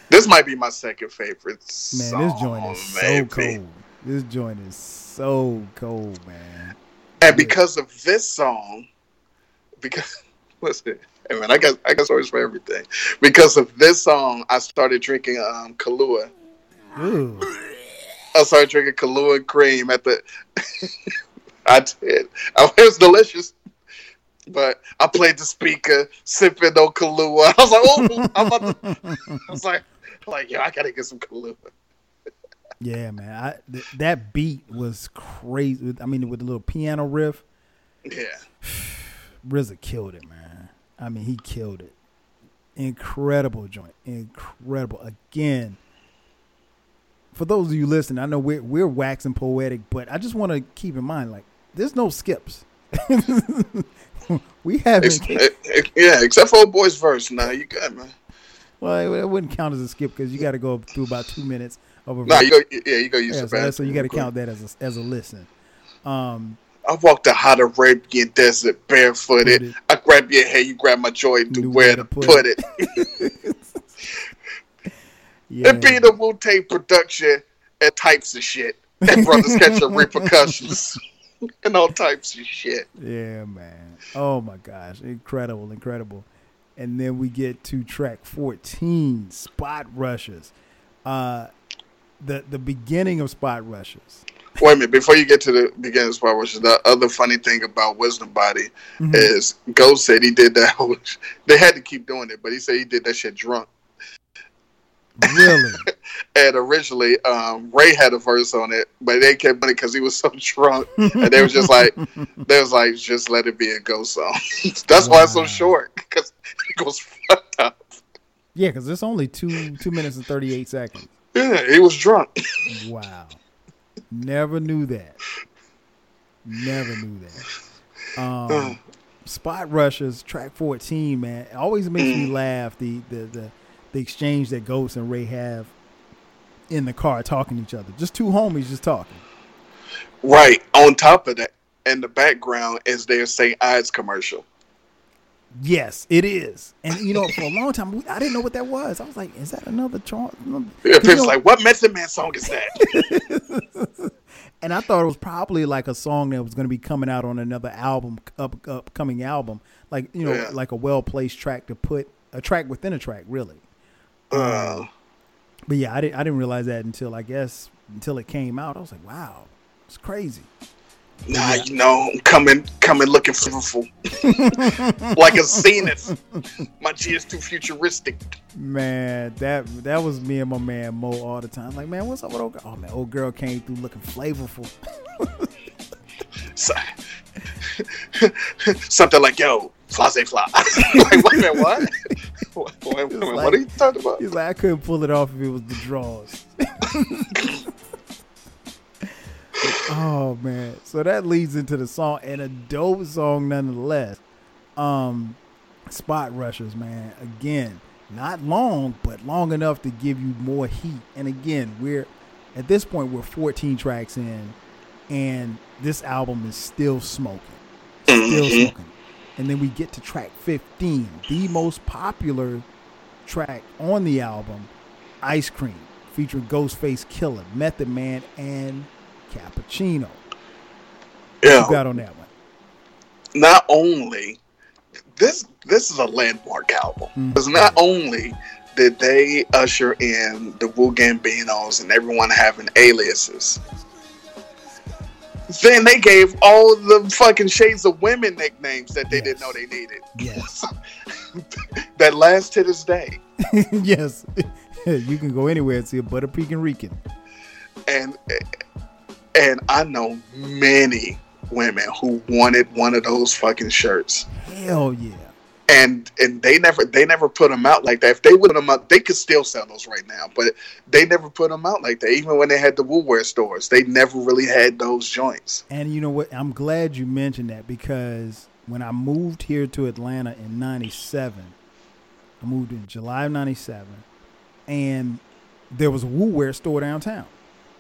this might be my second favorite. Man, song, this joint is maybe. so cold. This joint is so cold, man. And because of this song, because what's [laughs] listen, hey man, I got I got stories for everything. Because of this song, I started drinking um Kahlua. Ooh. I started drinking Kahlua cream at the. [laughs] I did. It was delicious. But I played the speaker, sipping on Kahlua. I was like, oh, I'm about to. [laughs] I was like, like, yo, I gotta get some Kahlua. Yeah, man. I, th- that beat was crazy. I mean, with the little piano riff, Yeah. [sighs] RZA killed it, man. I mean, he killed it. Incredible joint. Incredible. Again, for those of you listening, I know we're we're waxing poetic, but I just want to keep in mind, like, there's no skips. [laughs] we haven't. Yeah, except for old boy's verse. Nah, you good, man. Well, it wouldn't count as a skip because you got to go through about two minutes of a. Nah, you go. Yeah, you go use yeah, the so, so you got to count that as a, as a listen. Um, I walked the hot Arabian desert barefooted. Grab your hair, you grab my joint, do where to put, it. yeah, [laughs] [laughs] It be the Wu Tang production and types of shit. And brothers catching repercussions [laughs] and all types of shit. Yeah, man. Oh my gosh, incredible, incredible. And then we get to track 14, Spot Rushers. Uh the the beginning of Spot Rushers. Wait a minute, before you get to the beginning of Spot Rushers, the other funny thing about Wisdom Body Mhm. is Ghost said he did that. whole- They had to keep doing it, but he said he did that shit drunk. Really? [laughs] And originally, um, Ray had a verse on it, but they kept doing it because he was so drunk, and they was just like, [laughs] they was like, just let it be a Ghost song. [laughs] That's why it's so short because it goes fucked up. yeah, because it's only two two minutes and 38 seconds. Yeah, he was drunk. Wow. Never knew that. Never knew that. Um, Spot Rushers, track 14, man. It always makes me laugh the, the, the, the exchange that Ghost and Ray have in the car talking to each other. Just two homies just talking. Right. On top of that, in the background is their St. Ides commercial. Yes, it is. And, you know, for a long time, I didn't know what that was. I was like, is that another chart? Yeah, people's like, what Method Man song is that? [laughs] and I thought it was probably like a song that was going to be coming out on another album, up upcoming album, like you know, Yeah. like a well placed track to put a track within a track, really. Uh, But yeah, I didn't I didn't realize that until I guess until it came out. I was like, wow, it's crazy. Nah, you know, I'm coming, coming looking flavorful. [laughs] like a zenith. My G is too futuristic. Man, that that was me and my man Mo all the time. Like, man, what's up with old girl? Oh man, old girl came through looking flavorful. So- [laughs] Something like, yo, fly say fly. [laughs] like, wait a minute, what? Wait, wait, wait, It's what are you talking about? He's like, I couldn't pull it off if it was the draws. Oh man. So that leads into the song and a dope song nonetheless. Um Spot Rushers, man. Again, not long, but long enough to give you more heat. And again, we're at this point we're 14 tracks in and this album is still smoking. Still smoking. And then we get to track 15, the most popular track on the album, Ice Cream, featuring Ghostface Killah, Method Man, and Cappuccino. Yeah. You got on that one. not only this this is a landmark album mm. because not only did they usher in the Wu Gambinos and everyone having aliases, then they gave all the fucking shades of women nicknames that they didn't know they needed. Yes. [laughs] that last to this day. [laughs] yes. [laughs] you can go anywhere and see a butter pecan Rican. and and I know many women who wanted one of those fucking shirts. Hell yeah. And and they never they never put them out like that. If they would put them out, they could still sell those right now. But they never put them out like that. Even when they had the Wu Wear stores, they never really had those joints. And you know what? I'm glad you mentioned that because when I moved here to Atlanta in 97, I moved in July of 97, and there was a Wu Wear store downtown.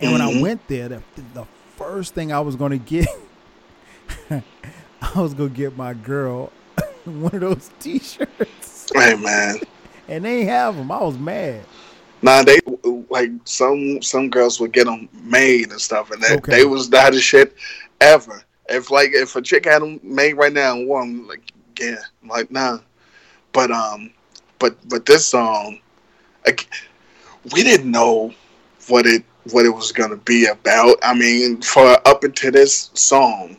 And when I Mhm. went there, the, the first thing I was going to get, [laughs] I was going to get my girl [laughs] one of those t shirts. Hey man. [laughs] And they have them. I was mad. Nah, they like some some girls would get them made and stuff, and that Okay. they was the hottest shit ever. If like if a chick had them made right now and wore 'em, like yeah, I'm like nah. But um, but but this song, like, we didn't know what it what it was gonna be about. I mean, for up into this song,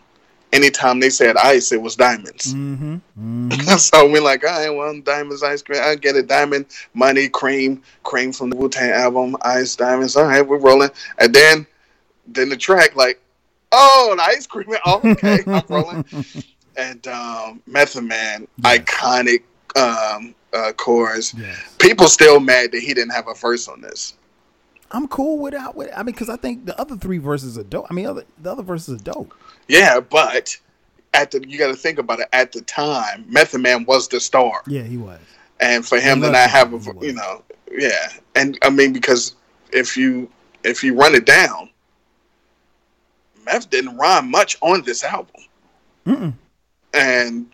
anytime they said ice, it was diamonds. Mm-hmm. [laughs] so we're like, all right, well, diamonds, ice cream. I get it. Diamond, money, cream, cream from the Wu Tang album, ice, diamonds. All right, we're rolling. And then, then the track, like, oh, the ice cream. Oh, [laughs] okay, I'm rolling. [laughs] And um, Method Man, iconic um, uh, chorus. People still mad that he didn't have a verse on this. I'm cool without with. I mean, because I think the other three verses are dope. I mean, other the other verses are dope. Yeah, but at the you got to think about it. At the time, Method Man was the star. Yeah, he was. and for him to not have a you know yeah and i mean because if you if you run it down meth didn't rhyme much on this album Mm-mm. and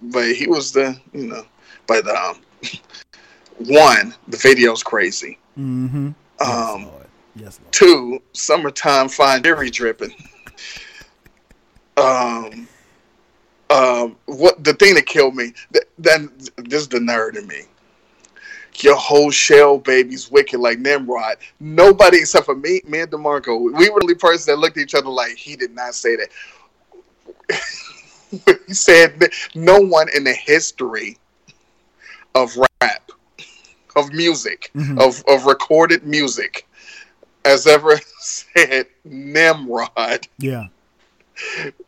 but he was the you know but um [laughs] one the video's crazy Mm-hmm. Um Yes, Lord. two summertime fine dairy dripping um um what the thing that killed me th- then this is the nerd in me your whole shell baby's wicked like Nimrod. Nobody except for me, me and DeMarco, we were the only person that looked at each other like he did not say that. [laughs] he said that no one in the history of rap, of music, Mhm. of, of recorded music, has ever [laughs] said Nimrod. Yeah.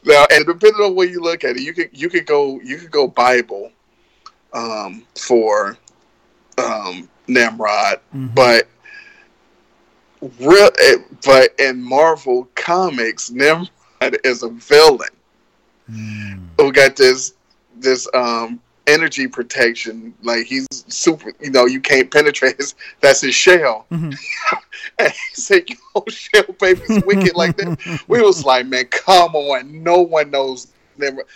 Now, and depending on where you look at it, you could you could go you could go Bible um, for um, Nimrod, but real eh, but in Marvel comics, Nimrod is a villain who got this this um, energy protection. Like he's super, you know, you can't penetrate his. That's his shell. Mm-hmm. [laughs] and he said, "Yo, shell baby's wicked like that." We was like, "Man, come on! No one knows Nimrod."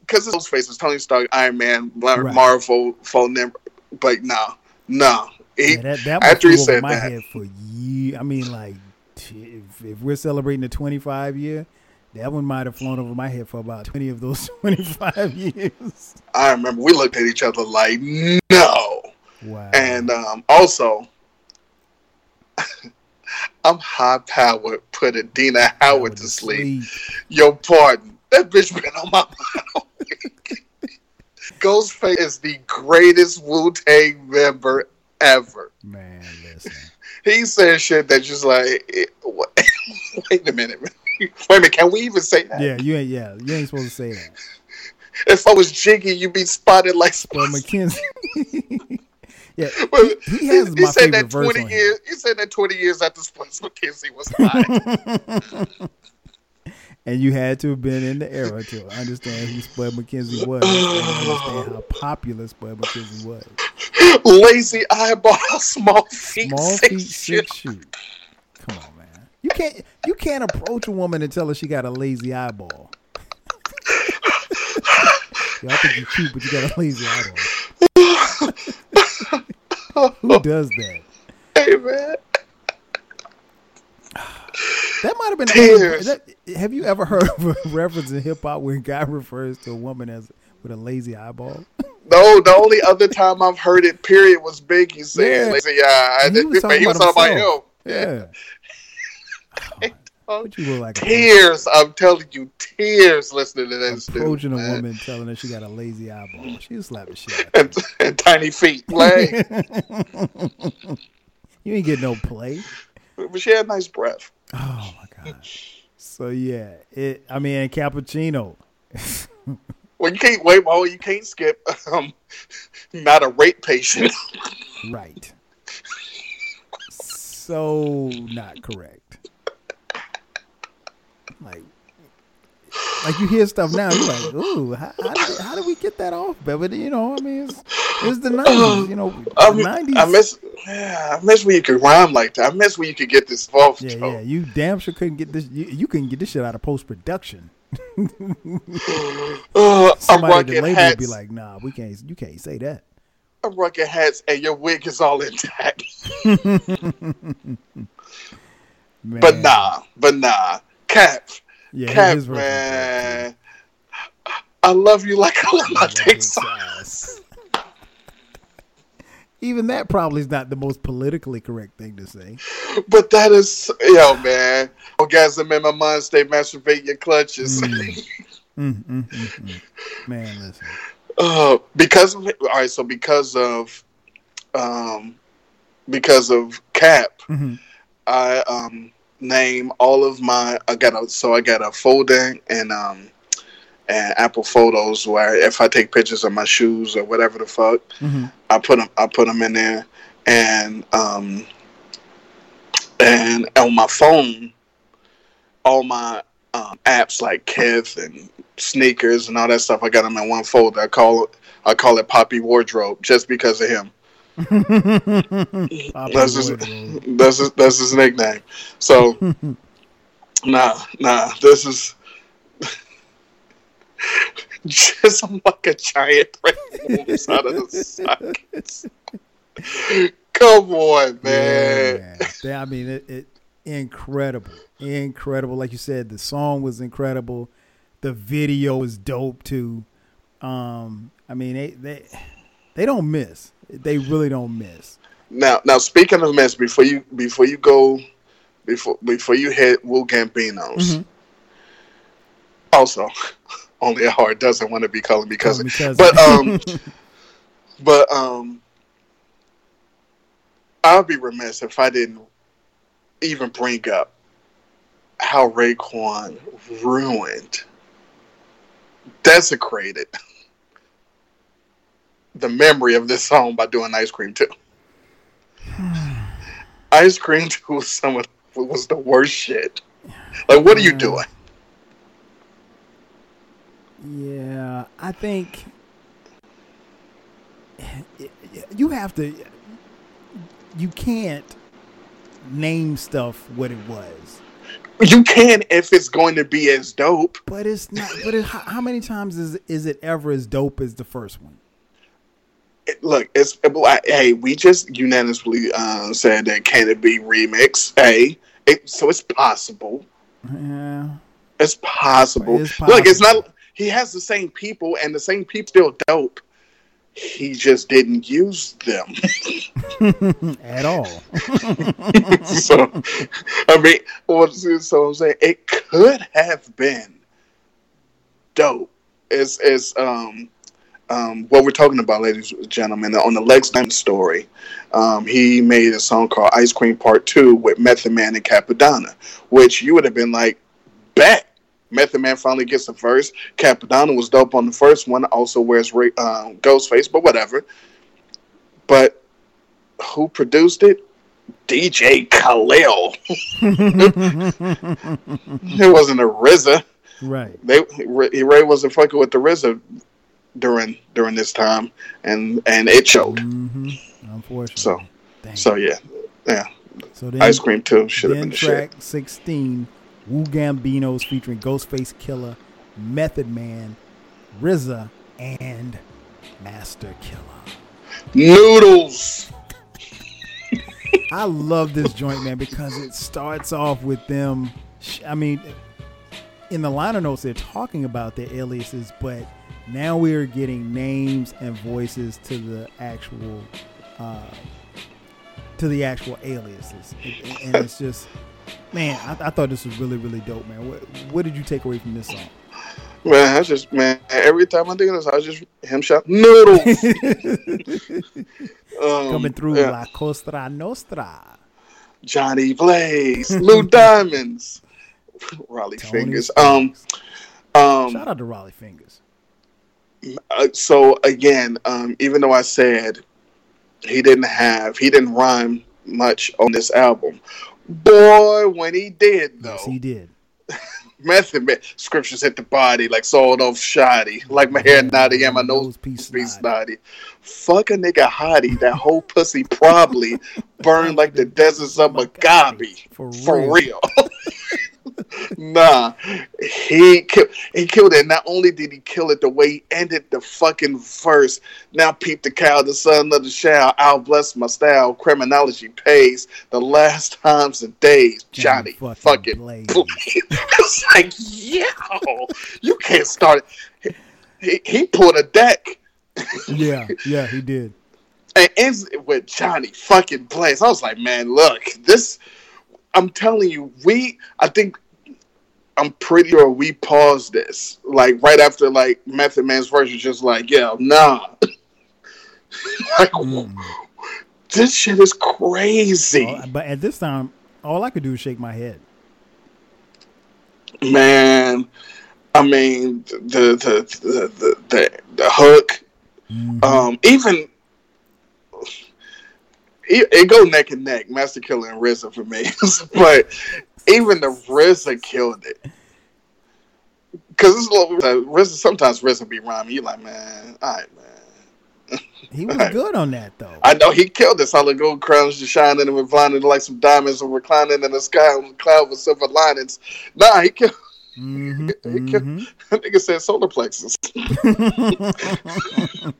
Because those faces, Tony Stark, Iron Man, Right. Marvel, phone number. but no, no. He, Yeah, that that after he said my that, head for years. I mean, like, if, if we're celebrating the 25 year, that one might have flown over my head for about 20 of those [laughs] 25 years. I remember we looked at each other like, no. Wow. And um, also, [laughs] I'm high powered, put Adina Howard to sleep. Your pardon. That bitch been on my mind. all [laughs] week. Ghostface is the greatest Wu Tang member ever. Man, listen. He said shit that's just like, eh, wait a minute. [laughs] Wait a minute. Can we even say that? Yeah, you ain't. Yeah, you ain't supposed to say that. [laughs] If I was Jiggy, you'd be spotted like Well, McKenzie. [laughs] yeah, he, he has he my said favorite that verse 20 on years. He said that 20 years after Splice McKenzie was hot. And you had to have been in the era to understand who Spud McKenzie was and understand how [sighs] popular Spud McKenzie was. Lazy eyeball, small feet, Small feet, six shoes. Come on, man. You can't you can't approach a woman and tell her she got a lazy eyeball. Yo, I think you're cute, but you got a lazy eyeball. Who does that? Hey man, That might have been. Tears. that- have you ever heard of a [laughs] reference in hip hop where a guy refers to a woman as with a lazy eyeball? no. The only other time I've heard it, period, was Biggie saying Yeah. lazy eye. And he was talking he was about talking about him. Yeah. What you look like? Tears. I'm telling you, tears listening to this dude. approaching a man. woman telling her she got a lazy eyeball. She was slapping shit. And, and tiny feet. Like, [laughs] You ain't get no play. but she had nice breath. Oh my god. So yeah, it. I mean, cappuccino. [laughs] well, you can't wait. Well, you can't skip. Um, not a rape patient. right. So not correct. Like, like you hear stuff now, you're like, ooh, how, how, did, how did we get that off? But you know, I mean, it's, it's the nineties. [clears throat] You know, the nineties. I miss, yeah, I miss when you could rhyme like that. I miss when you could get this off. Yeah, yeah. You damn sure couldn't get this. You, you couldn't get this shit out of post production. [laughs] uh, at the label hats. would be like, "Nah, we can't. You can't say that." I'm rocking hats, and your wig is all intact. [laughs] but nah, but nah, Cap, yeah, Cap, man. I love you like I love my dick sauce. Even that probably is not the most politically correct thing to say. But that is, yo, man. Orgasm in my mind, stay masturbate your clutches. Mm. [laughs] mm, mm, mm, mm. man, listen. Uh, because of, all right, so because of, um, because of Cap, mm-hmm. I um name all of my. I got a so I got a folder and um and Apple Photos where if I take pictures of my shoes or whatever the fuck, mm-hmm. I put them I put them in there, and um, and on my phone, all my um, apps like Kith and sneakers and all that stuff, I got them in one folder. I call it I call it Poppy Wardrobe just because of him. [laughs] that's his, that's his, that's his nickname. So, [laughs] nah, nah, this is [laughs] just like a giant moves out of the sockets. Come on, man. Yeah, I mean, it, it incredible, incredible. Like you said, the song was incredible. The video is dope too. Um, I mean, they they they don't miss. They really don't miss. Now, now speaking of miss, before you before you go, before before you hit Wu Gambinos, mm-hmm. also [laughs] only a heart doesn't want to be calling me cousin. But um, [laughs] but um, I'd be remiss if I didn't even bring up how Raekwon ruined, desecrated the memory of this song by doing Ice Cream Too. [sighs] Ice Cream 2 was some of was the worst shit. Like, what are you doing? Yeah, I think [sighs] you have to. You can't name stuff what it was. You can if it's going to be as dope. But it's not. But it, how many times is is it ever as dope as the first one? It, look, it's hey, we just unanimously uh, said that can it be remix? Hey, it, so it's possible. Yeah, it's possible. It's possible. Look, it's not he has the same people, and the same people still dope. He just didn't use them [laughs] at all. [laughs] so, I mean, so I'm saying it could have been dope. It's, it's um, um, what we're talking about, ladies and gentlemen, on the Lex Diamond story, um, he made a song called Ice Cream Part 2 with Method Man and Cappadonna, which you would have been like, bet Method Man finally gets the verse. Cappadonna was dope on the first one. Also wears um, Ghostface, but whatever. But who produced it? DJ Khalil. [laughs] it wasn't a RZA. Right. They Ray wasn't fucking with the RZA during during this time, and and it showed. Mm-hmm. Unfortunately. So, Dang. so yeah, yeah. So then, Ice Cream too should have been the track shit. sixteen Wu Gambinos featuring Ghostface Killah, Method Man, RZA, and Masta Killa. Noodles. [laughs] I love this joint, man, because it starts off with them. I mean, in the liner notes, they're talking about their aliases, but now we are getting names and voices to the actual, uh, to the actual aliases, and, and it's just Man, I, I, thought this was really, really dope, man. What, what did you take away from this song? Man, I just man, every time I think of this, I just him shot noodles [laughs] um, coming through yeah. La Costa Nostra. Johnny Blaze, Lou [laughs] Diamonds, [laughs] Rollie Tony Fingers. Um, um, Shout out to Rollie Fingers. Uh, so again, um, even though I said he didn't have, he didn't rhyme much on this album, boy, when he did though, Yes, he did. [laughs] Method Man, scriptures hit the body like sold off shoddy, like my hair naughty and my nose piece snotty. Fuck a nigga hottie, that whole pussy probably [laughs] burned like the deserts of Mojave. For For real. [laughs] [laughs] nah, he ki- he killed it. Not only did he kill it, the way he ended the fucking verse. Now peep the cow, the son of the shall. I'll bless my style. Criminology pays the last times and days. Johnny, fucking fucking, Blaze. it's [laughs] like yo, you can't start. it. He, he pulled a deck Yeah, yeah, he did. and ends with Johnny fucking Blaze. I was like, man, look, this. I'm telling you, we. I think. I'm pretty sure we paused this like right after like Method Man's verse was just like, yeah, nah. [laughs] like, this shit is crazy, All- but at this time, all I could do is shake my head. man. I mean, the the the the, the, the hook, um, even it, it go neck and neck, Masta Killa and RZA for me. [laughs] but even the RZA killed it. Cause it's a little uh, RZA. Sometimes RZA be rhyming. You like, man, all right, man. He was Right. good on that though. I know he killed this. it. Solid gold crowns just shining and reclining like some diamonds and reclining in the sky on cloud with silver linings. Nah, he killed. Mm-hmm, [laughs] He killed [laughs] that nigga said solar plexus. [laughs]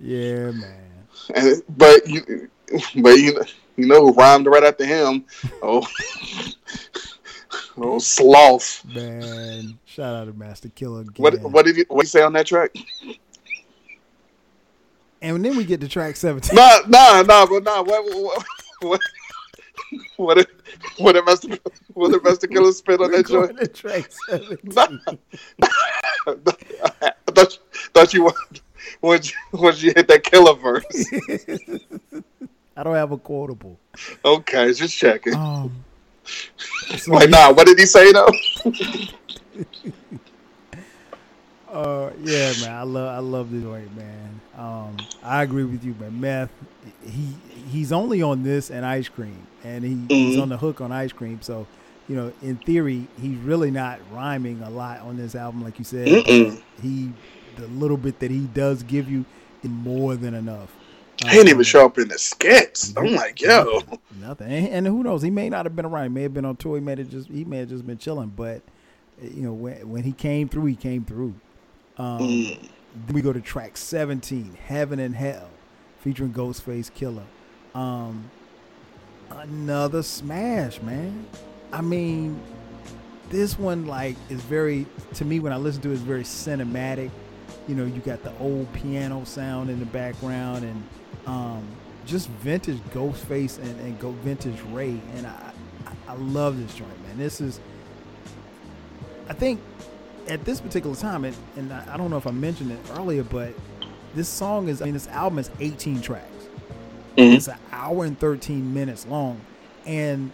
Yeah, man. And, but you, [laughs] but you, you know who rhymed right after him? Oh, [laughs] oh, sloth. Man, shout out to Masta Killa again. What what did you what did you say on that track? And then we get to track 17. Nah, nah, nah, but nah. What what what what did what did Master what did Masta Killa spit on We're that joint? to track 17. I thought, thought you once you, once you hit that killer verse. [laughs] I don't have a quotable. Okay, just checking. Um, so Like, yeah. nah, what did he say though? [laughs] Uh, yeah, man, I love I love this joint, man. Um, I agree with you, man. Meth, he he's only on this and ice cream, and he, he's Mhm. on the hook on ice cream. So, you know, in theory, he's really not rhyming a lot on this album, like you said. He, the little bit that he does give you, is more than enough. He didn't even show up in the skits. I'm like, yo, Nothing, and, who knows? He may not have been around. He may have been on tour. He may have just he may have just been chilling. But you know, when when he came through, he came through. Um, Mm. Then we go to track seventeen, "Heaven and Hell," featuring Ghostface Killah. Um, another smash, man. I mean, this one like is very to me when I listen to it, it's very cinematic. You know, you got the old piano sound in the background and um, just vintage Ghostface and, and go vintage Ray, and I, I I love this joint, man. This is, I think, at this particular time, and, and I I don't know if I mentioned it earlier, but this song is, I mean, this album is 18 tracks. Mhm. It's an hour and 13 minutes long, and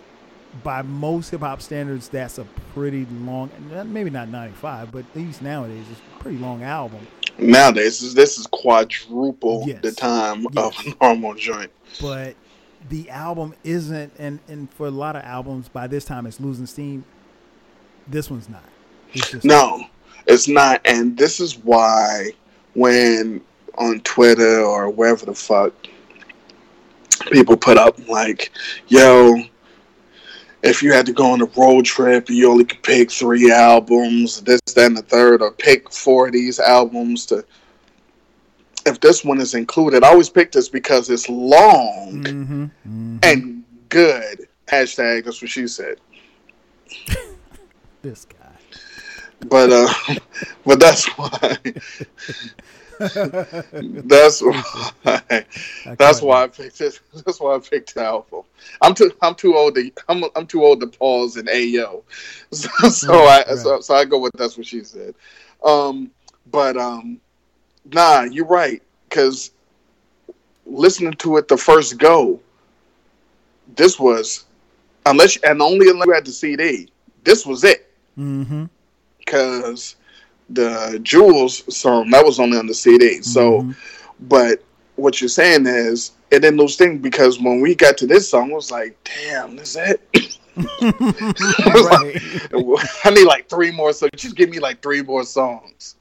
by most hip hop standards, that's a pretty long. Maybe not 95, but at least nowadays, it's a pretty long album. Nowadays this, this is quadruple Yes. the time of [laughs] a normal joint. but the album isn't and and for a lot of albums by this time it's losing steam this one's not it's No, it's not. And this is why when on Twitter or wherever the fuck people put up like, yo, if you had to go on a road trip, you only could pick three albums, this, that, and the third, or pick four of these albums to. If this one is included, I always pick this because it's long mm-hmm, and good. Hashtag, that's what she said. [laughs] this guy but uh [laughs] but that's why [laughs] that's [laughs] why that's why I picked it. [laughs] That's why I picked the album. I'm too I'm too old to I'm I'm too old to pause and ayo. [laughs] So, so Right, I so, so I go with that's what she said. Um but um nah, you're right cuz listening to it the first go this was unless and only unless you had the CD this was it. Mm-hmm. The Jewels song that was only on the CD. So, Mm-hmm. but what you're saying is it didn't lose thing because when we got to this song, it was like, damn, is that? [laughs] [laughs] [laughs] I need like three more. So just give me like three more songs.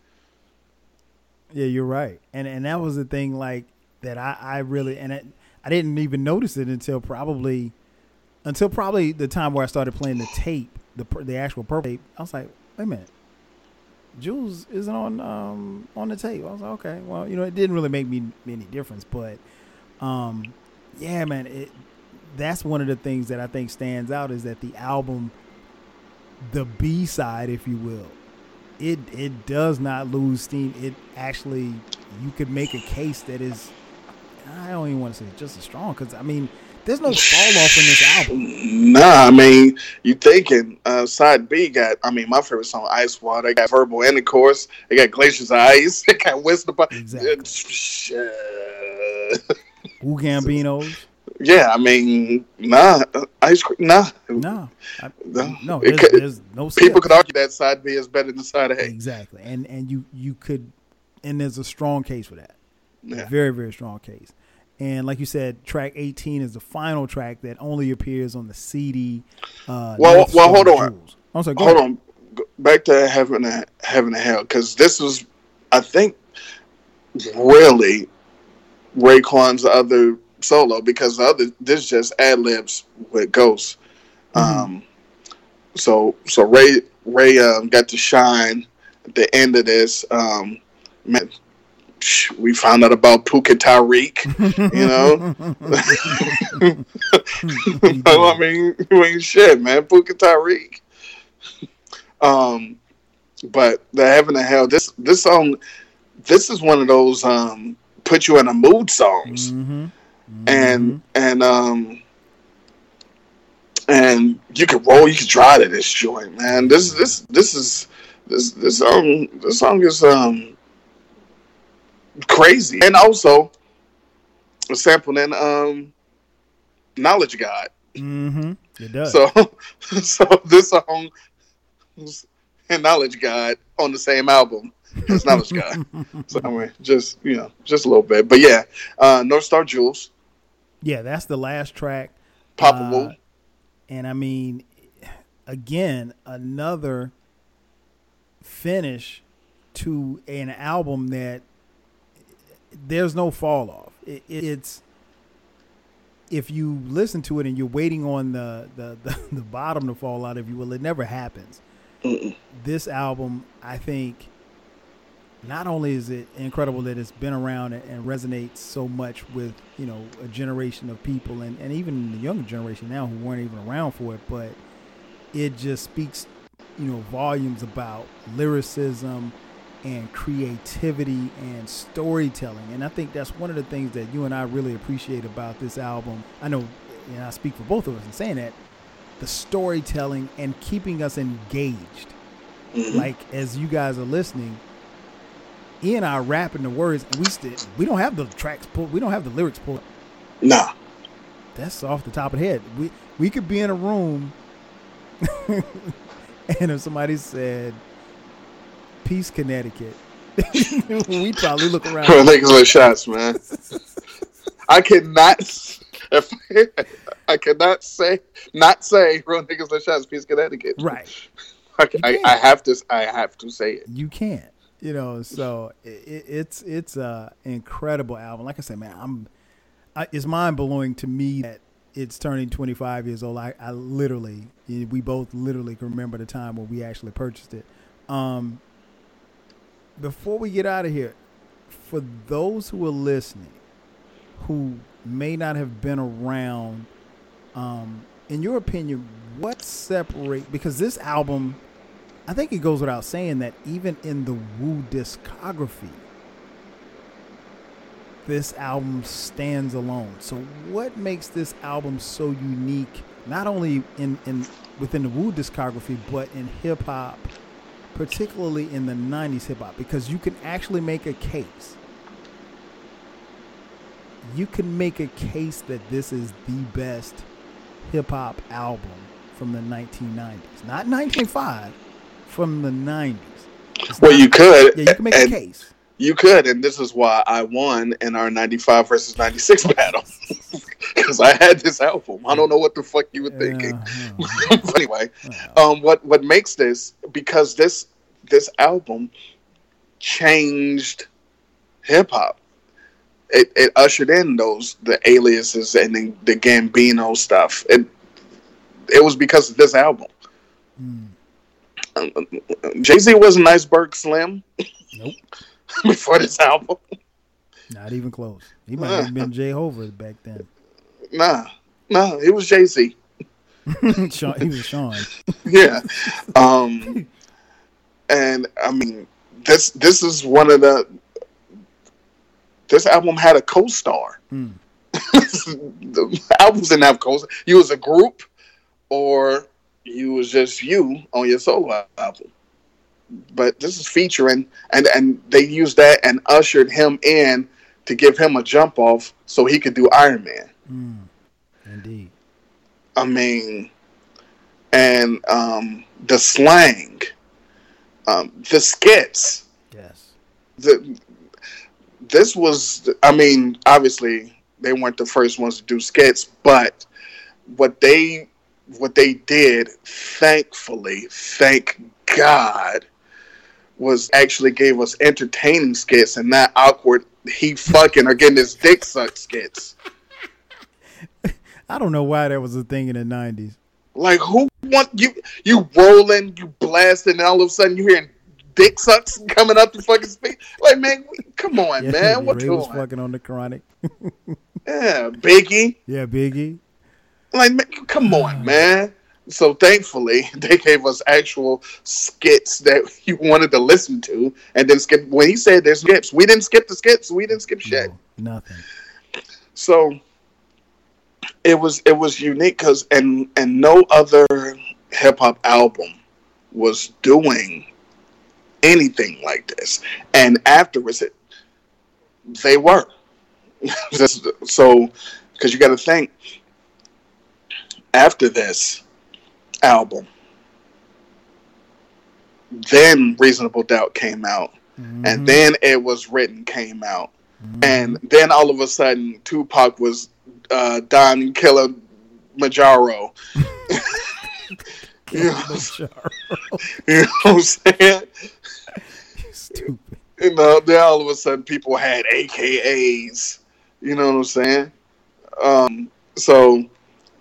Yeah, you're right, and and that was the thing like that I I really and it, I didn't even notice it until probably until probably the time where I started playing the tape, the the actual purple tape. I was like, wait a minute, Jewels isn't on um on the tape. I was like, okay, well, you know, it didn't really make me any difference, but um, yeah, man, it that's one of the things that I think stands out is that the album, the B side, if you will, it it does not lose steam. It actually you could make a case that is I don't even want to say just as strong because I mean there's no fall off in this album. Nah, I mean, you thinking uh, side B got, I mean, my favorite song, Ice Water. They got Verbal Intercourse. They got Glaciers of Ice. [laughs] They got Wisdom. Exactly. Wu Gambinos? Yeah, I mean, nah, Ice Cream, nah. No. I, no, no, there's, could- there's no People could argue that side B is better than side A. Exactly. And and you you could and there's a strong case for that. Yeah. Very, very strong case. And like you said, track 18 is the final track that only appears on the CD. Uh, Well, well, hold on. I'm sorry, Hold ahead. on. Go Back to Heaven and Heaven and Hell, because this was, I think, really Raekwon's other solo, because the other this just ad libs with Ghost. Mm-hmm. Um, so so Ray Ray um, got to shine at the end of this. Um, man, we found out about Puka Tariq. You know, [laughs] [laughs] I mean, you ain't shit, man. Puka Tariq. Um, but the Heaven and Hell. This this song, this is one of those um put you in a mood songs, Mm-hmm. and and um and you can roll, you can drive to this joint, man. This this this is this this song this song is um crazy, and also a sample in um Knowledge God. Mm-hmm. It does. So [laughs] so this song and Knowledge God on the same album as Knowledge God. [laughs] so I mean, just you know, just a little bit, but yeah, uh, North Star Jewels, yeah, that's the last track. Papa Uh. And I mean, again, another finish to an album that there's no fall off. It, it's if you listen to it and you're waiting on the, the, [laughs] the, the bottom to fall out, of you well, it never happens. This album, I think, not only is it incredible that it's been around and, and resonates so much with you know a generation of people and, and even the younger generation now who weren't even around for it, but it just speaks you know volumes about lyricism and creativity and storytelling. And I think that's one of the things that you and I really appreciate about this album. I know, and I speak for both of us in saying that the storytelling and keeping us engaged. Mm-hmm. Like as you guys are listening, in our rapping the words, we still we don't have the tracks pulled. We don't have the lyrics pulled. Nah. That's off the top of the head. We we could be in a room, [laughs] and if somebody said Peace, Connecticut, [laughs] we probably look around. Real niggas with shots, man. I cannot. If, [laughs] I cannot say not say real niggas with shots. Peace, Connecticut. Right. [laughs] I, I, I have to. I have to say it. You can't. You know, so it, it's it's a incredible album. Like I said, man, I'm I, it's mind blowing to me that it's turning 25 years old. I, I literally, we both literally can remember the time when we actually purchased it. Um, before we get out of here, for those who are listening, who may not have been around, um, in your opinion, what separate because this album I think it goes without saying that even in the Wu discography, this album stands alone. So what makes this album so unique, not only in, in within the Wu discography, but in hip hop, particularly in the 90s hip hop? Because you can actually make a case. You can make a case that this is the best hip hop album from the 1990s, not 1905, from the 90s. It's Well, not- you could. Yeah, you can make and a case. You could, and this is why I won in our '95 versus '96 [laughs] battle [laughs] because I had this album. I don't know what the fuck you were thinking. [laughs] but anyway, um, what what makes this because this this album changed hip hop. It, it ushered in those the aliases and the, the Gambino stuff. It it was because of this album. Hmm. Um, um, um, Jay Z was an iceberg slim. Nope. [laughs] before this album. Not even close. He might have been Jay Hova back then. Nah, nah, it was Jay Z. [laughs] Sean, he was Sean. [laughs] yeah. Um, and I mean, this this is one of the. This album had a co-star. Hmm. the albums didn't have co-star. You was a group, or you was just you on your solo album. But this is featuring, and and they used that and ushered him in to give him a jump off so he could do Iron Man. Hmm. Indeed. I mean, and um, the slang, um, the skits. Yes. The, this was, I mean, obviously they weren't the first ones to do skits, but what they what they did, thankfully, thank God, was actually gave us entertaining skits and not awkward. He fucking or getting his dick sucked skits. [laughs] I don't know why that was a thing in the 90s. Like who want you? You rolling, you blasting, and all of a sudden you hearing dick sucks coming up the fucking speak. Like man, come [laughs] on, Yeah, man, what Ray you was fucking on the chronic. [laughs] Yeah, Biggie. Yeah, Biggie. Like, man, come on, man. So thankfully, [laughs] they gave us actual skits that [laughs] you wanted to listen to, and then skip. When he said there's skips, we didn't skip the skips. We didn't skip shit. Nothing. So it was it was unique because and and no other hip hop album was doing anything like this. And afterwards, it, they were. [laughs] So because you got to think after this album, then Reasonable Doubt came out, and then It Was Written came out, and then all of a sudden Tupac was uh, Don Killer Majaro. [laughs] you, know, what I'm- [laughs] [laughs] you know what I'm saying? Stupid. You know, then all of a sudden people had AKAs. You know what I'm saying? Um, so,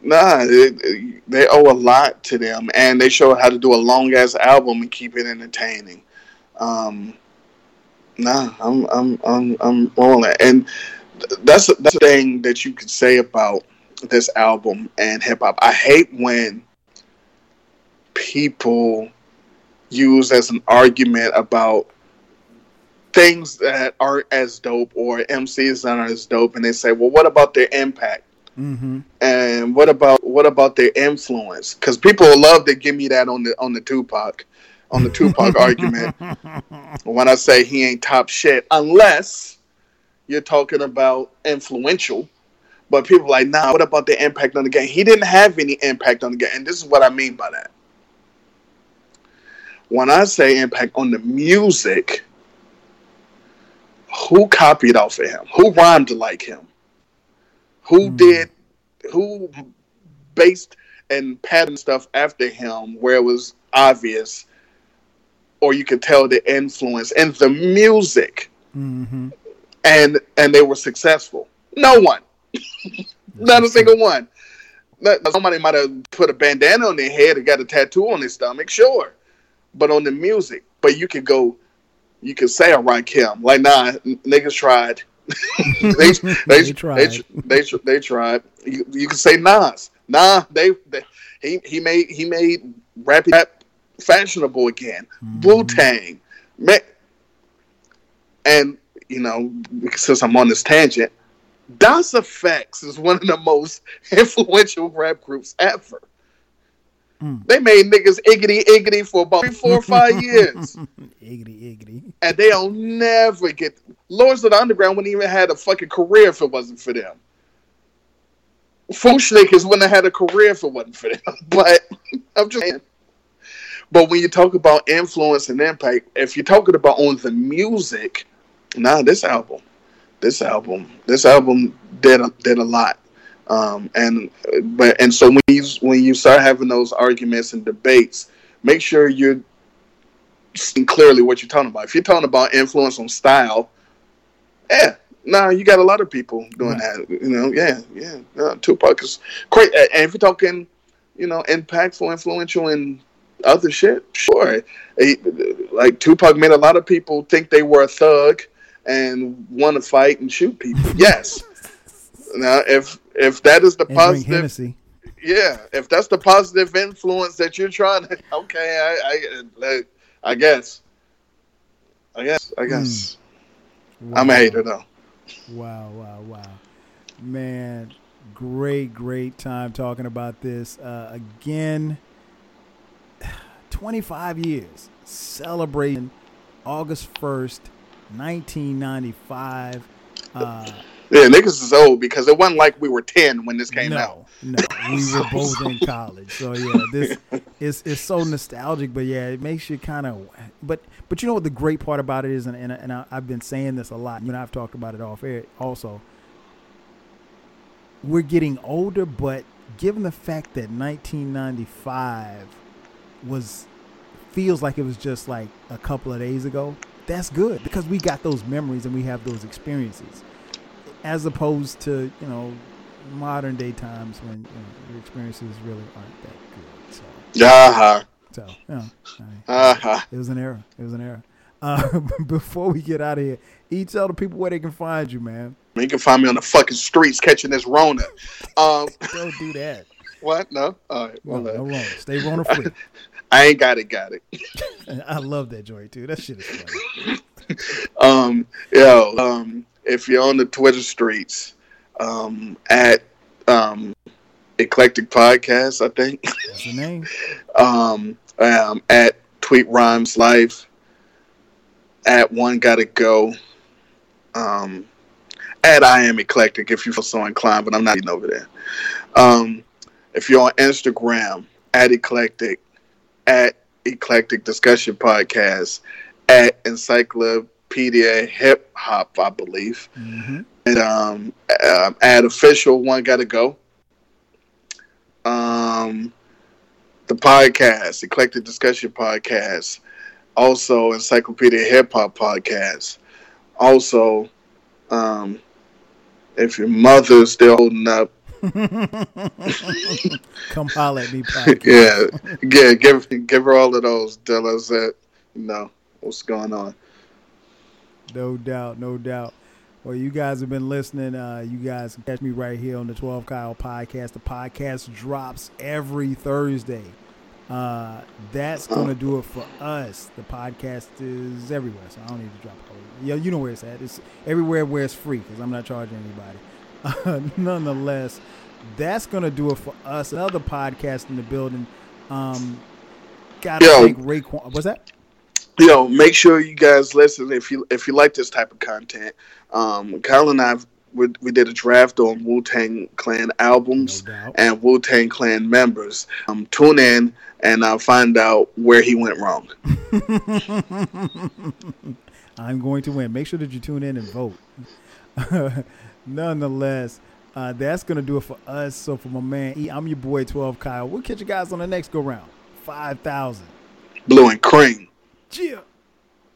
nah, it, they owe a lot to them, and they show how to do a long ass album and keep it entertaining. Um, nah, I'm I'm I'm I'm rolling, and that's that's the thing that you could say about this album and hip hop. I hate when people use as an argument about things that aren't as dope or MCs that aren't as dope, and they say, "Well, what about their impact?" Mm-hmm. and what about what about their influence? Because people love to give me that on the on the Tupac, on the Tupac [laughs] argument. When I say he ain't top shit, unless you're talking about influential. But people are like, nah, what about the impact on the game? He didn't have any impact on the game, and this is what I mean by that. When I say impact on the music, who copied off of him? Who rhymed like him? Who did? Who based and patterned stuff after him where it was obvious, or you could tell the influence and the music, Mm-hmm. and and they were successful. No one, [laughs] not a single one. Somebody might have put a bandana on their head and got a tattoo on their stomach, sure, but on the music. But you could go, you could say a Rakim, like nah, niggas tried. [laughs] they, they, They tried. They, they, they, tried. You, you could say Nas. Nah, they, they he he made he made rap rap fashionable again. Mm-hmm. Wu Tang, and you know since I'm on this tangent, Das EFX is one of the most [laughs] influential rap groups ever. Mm. They made niggas iggity iggity for about three, four, or five [laughs] years, Iggity, iggity. and they'll never get. Lords of the Underground wouldn't even had a fucking career if it wasn't for them. Fu-Schnickens wouldn't have had a career if it wasn't for them. [laughs] But I'm just saying. But when you talk about influence and impact, if you're talking about on the music, nah, this album, this album, this album did a, did a lot. Um, and but and so when you when you start having those arguments and debates, make sure you're seeing clearly what you're talking about. If you're talking about influence on style, yeah, nah, you got a lot of people doing right. that. You know, yeah, yeah. Uh, Tupac is great, and if you're talking, you know, impactful, influential, and other shit, sure. Like Tupac made a lot of people think they were a thug and want to fight and shoot people. [laughs] Yes. now, if if that is the and positive, yeah, if that's the positive influence that you're trying to, okay, I, I, I guess, I guess, I guess, mm. wow. I'm a hater though. Wow, wow, wow, man, great, great time talking about this uh, again. [sighs] 25 years celebrating August 1st, 1995. Uh, yeah, niggas is old because it wasn't like we were 10 when this came no, out. No, we were [laughs] both in college. So yeah, this is it's so nostalgic, but yeah, it makes you kind of but but you know what the great part about it is and and, and I, have been saying this a lot. You know, I've talked about it off air also. We're getting older, but given the fact that 1995 was feels like it was just like a couple of days ago, that's good because we got those memories and we have those experiences, as opposed to you know modern day times when you know, your experiences really aren't that good. So yeah, so yeah, uh-huh. it was an era. It was an era. [laughs] Uh, before we get out of here, you tell the people where they can find you, man. You can find me on the fucking streets catching this Rona. Um, [laughs] Don't do that. [laughs] What? No. All right. Well, no, no Rona. Stay Rona free. I ain't got it, got it. I love that joint too. That shit is funny. um, yo, um, if you're on the Twitter streets, um, at um, Eclectik Podcast, I think. That's the name. [laughs] um, um, at Tweet Rhymes Life, at One Gotta Go, um, at I Am Eclectik if you feel so inclined, but I'm not even over there. Um, if you're on Instagram, at Eclectik, at Eclectik Discussion Podcast, at Encyclopedia Hip Hop, I believe. Mm-hmm. And um, at Official One Gotta Go. Um, the podcast, Eclectik Discussion Podcast. Also, Encyclopedia Hip Hop Podcast. Also, um, if your mother's still holding up, [laughs] Come holler at me, [laughs] Yeah, yeah. Give give her all of those. Tell us that you know what's going on. No doubt, no doubt. Well, you guys have been listening. Uh, you guys can catch me right here on the 12 Kyle podcast. The podcast drops every Thursday. Uh, that's going to do it for us. The podcast is everywhere, so I don't need to drop it. Yeah, you know where it's at. It's everywhere where it's free because I'm not charging anybody. Uh, [laughs] nonetheless, that's gonna do it for us. Another podcast in the building. Um, gotta Yo, thank Raekwon. What's that? Yo, make sure you guys listen if you if you like this type of content. Um, Kyle and I we, we did a draft on Wu Tang Clan albums no and Wu Tang Clan members. Um, tune in and I'll find out where he went wrong. [laughs] I'm going to win. Make sure that you tune in and vote. [laughs] nonetheless, uh, that's gonna do it for us. So for my man, E, I'm your boy 12 Kyle. We'll catch you guys on the next go round. Five thousand. Blue and cream. Tia!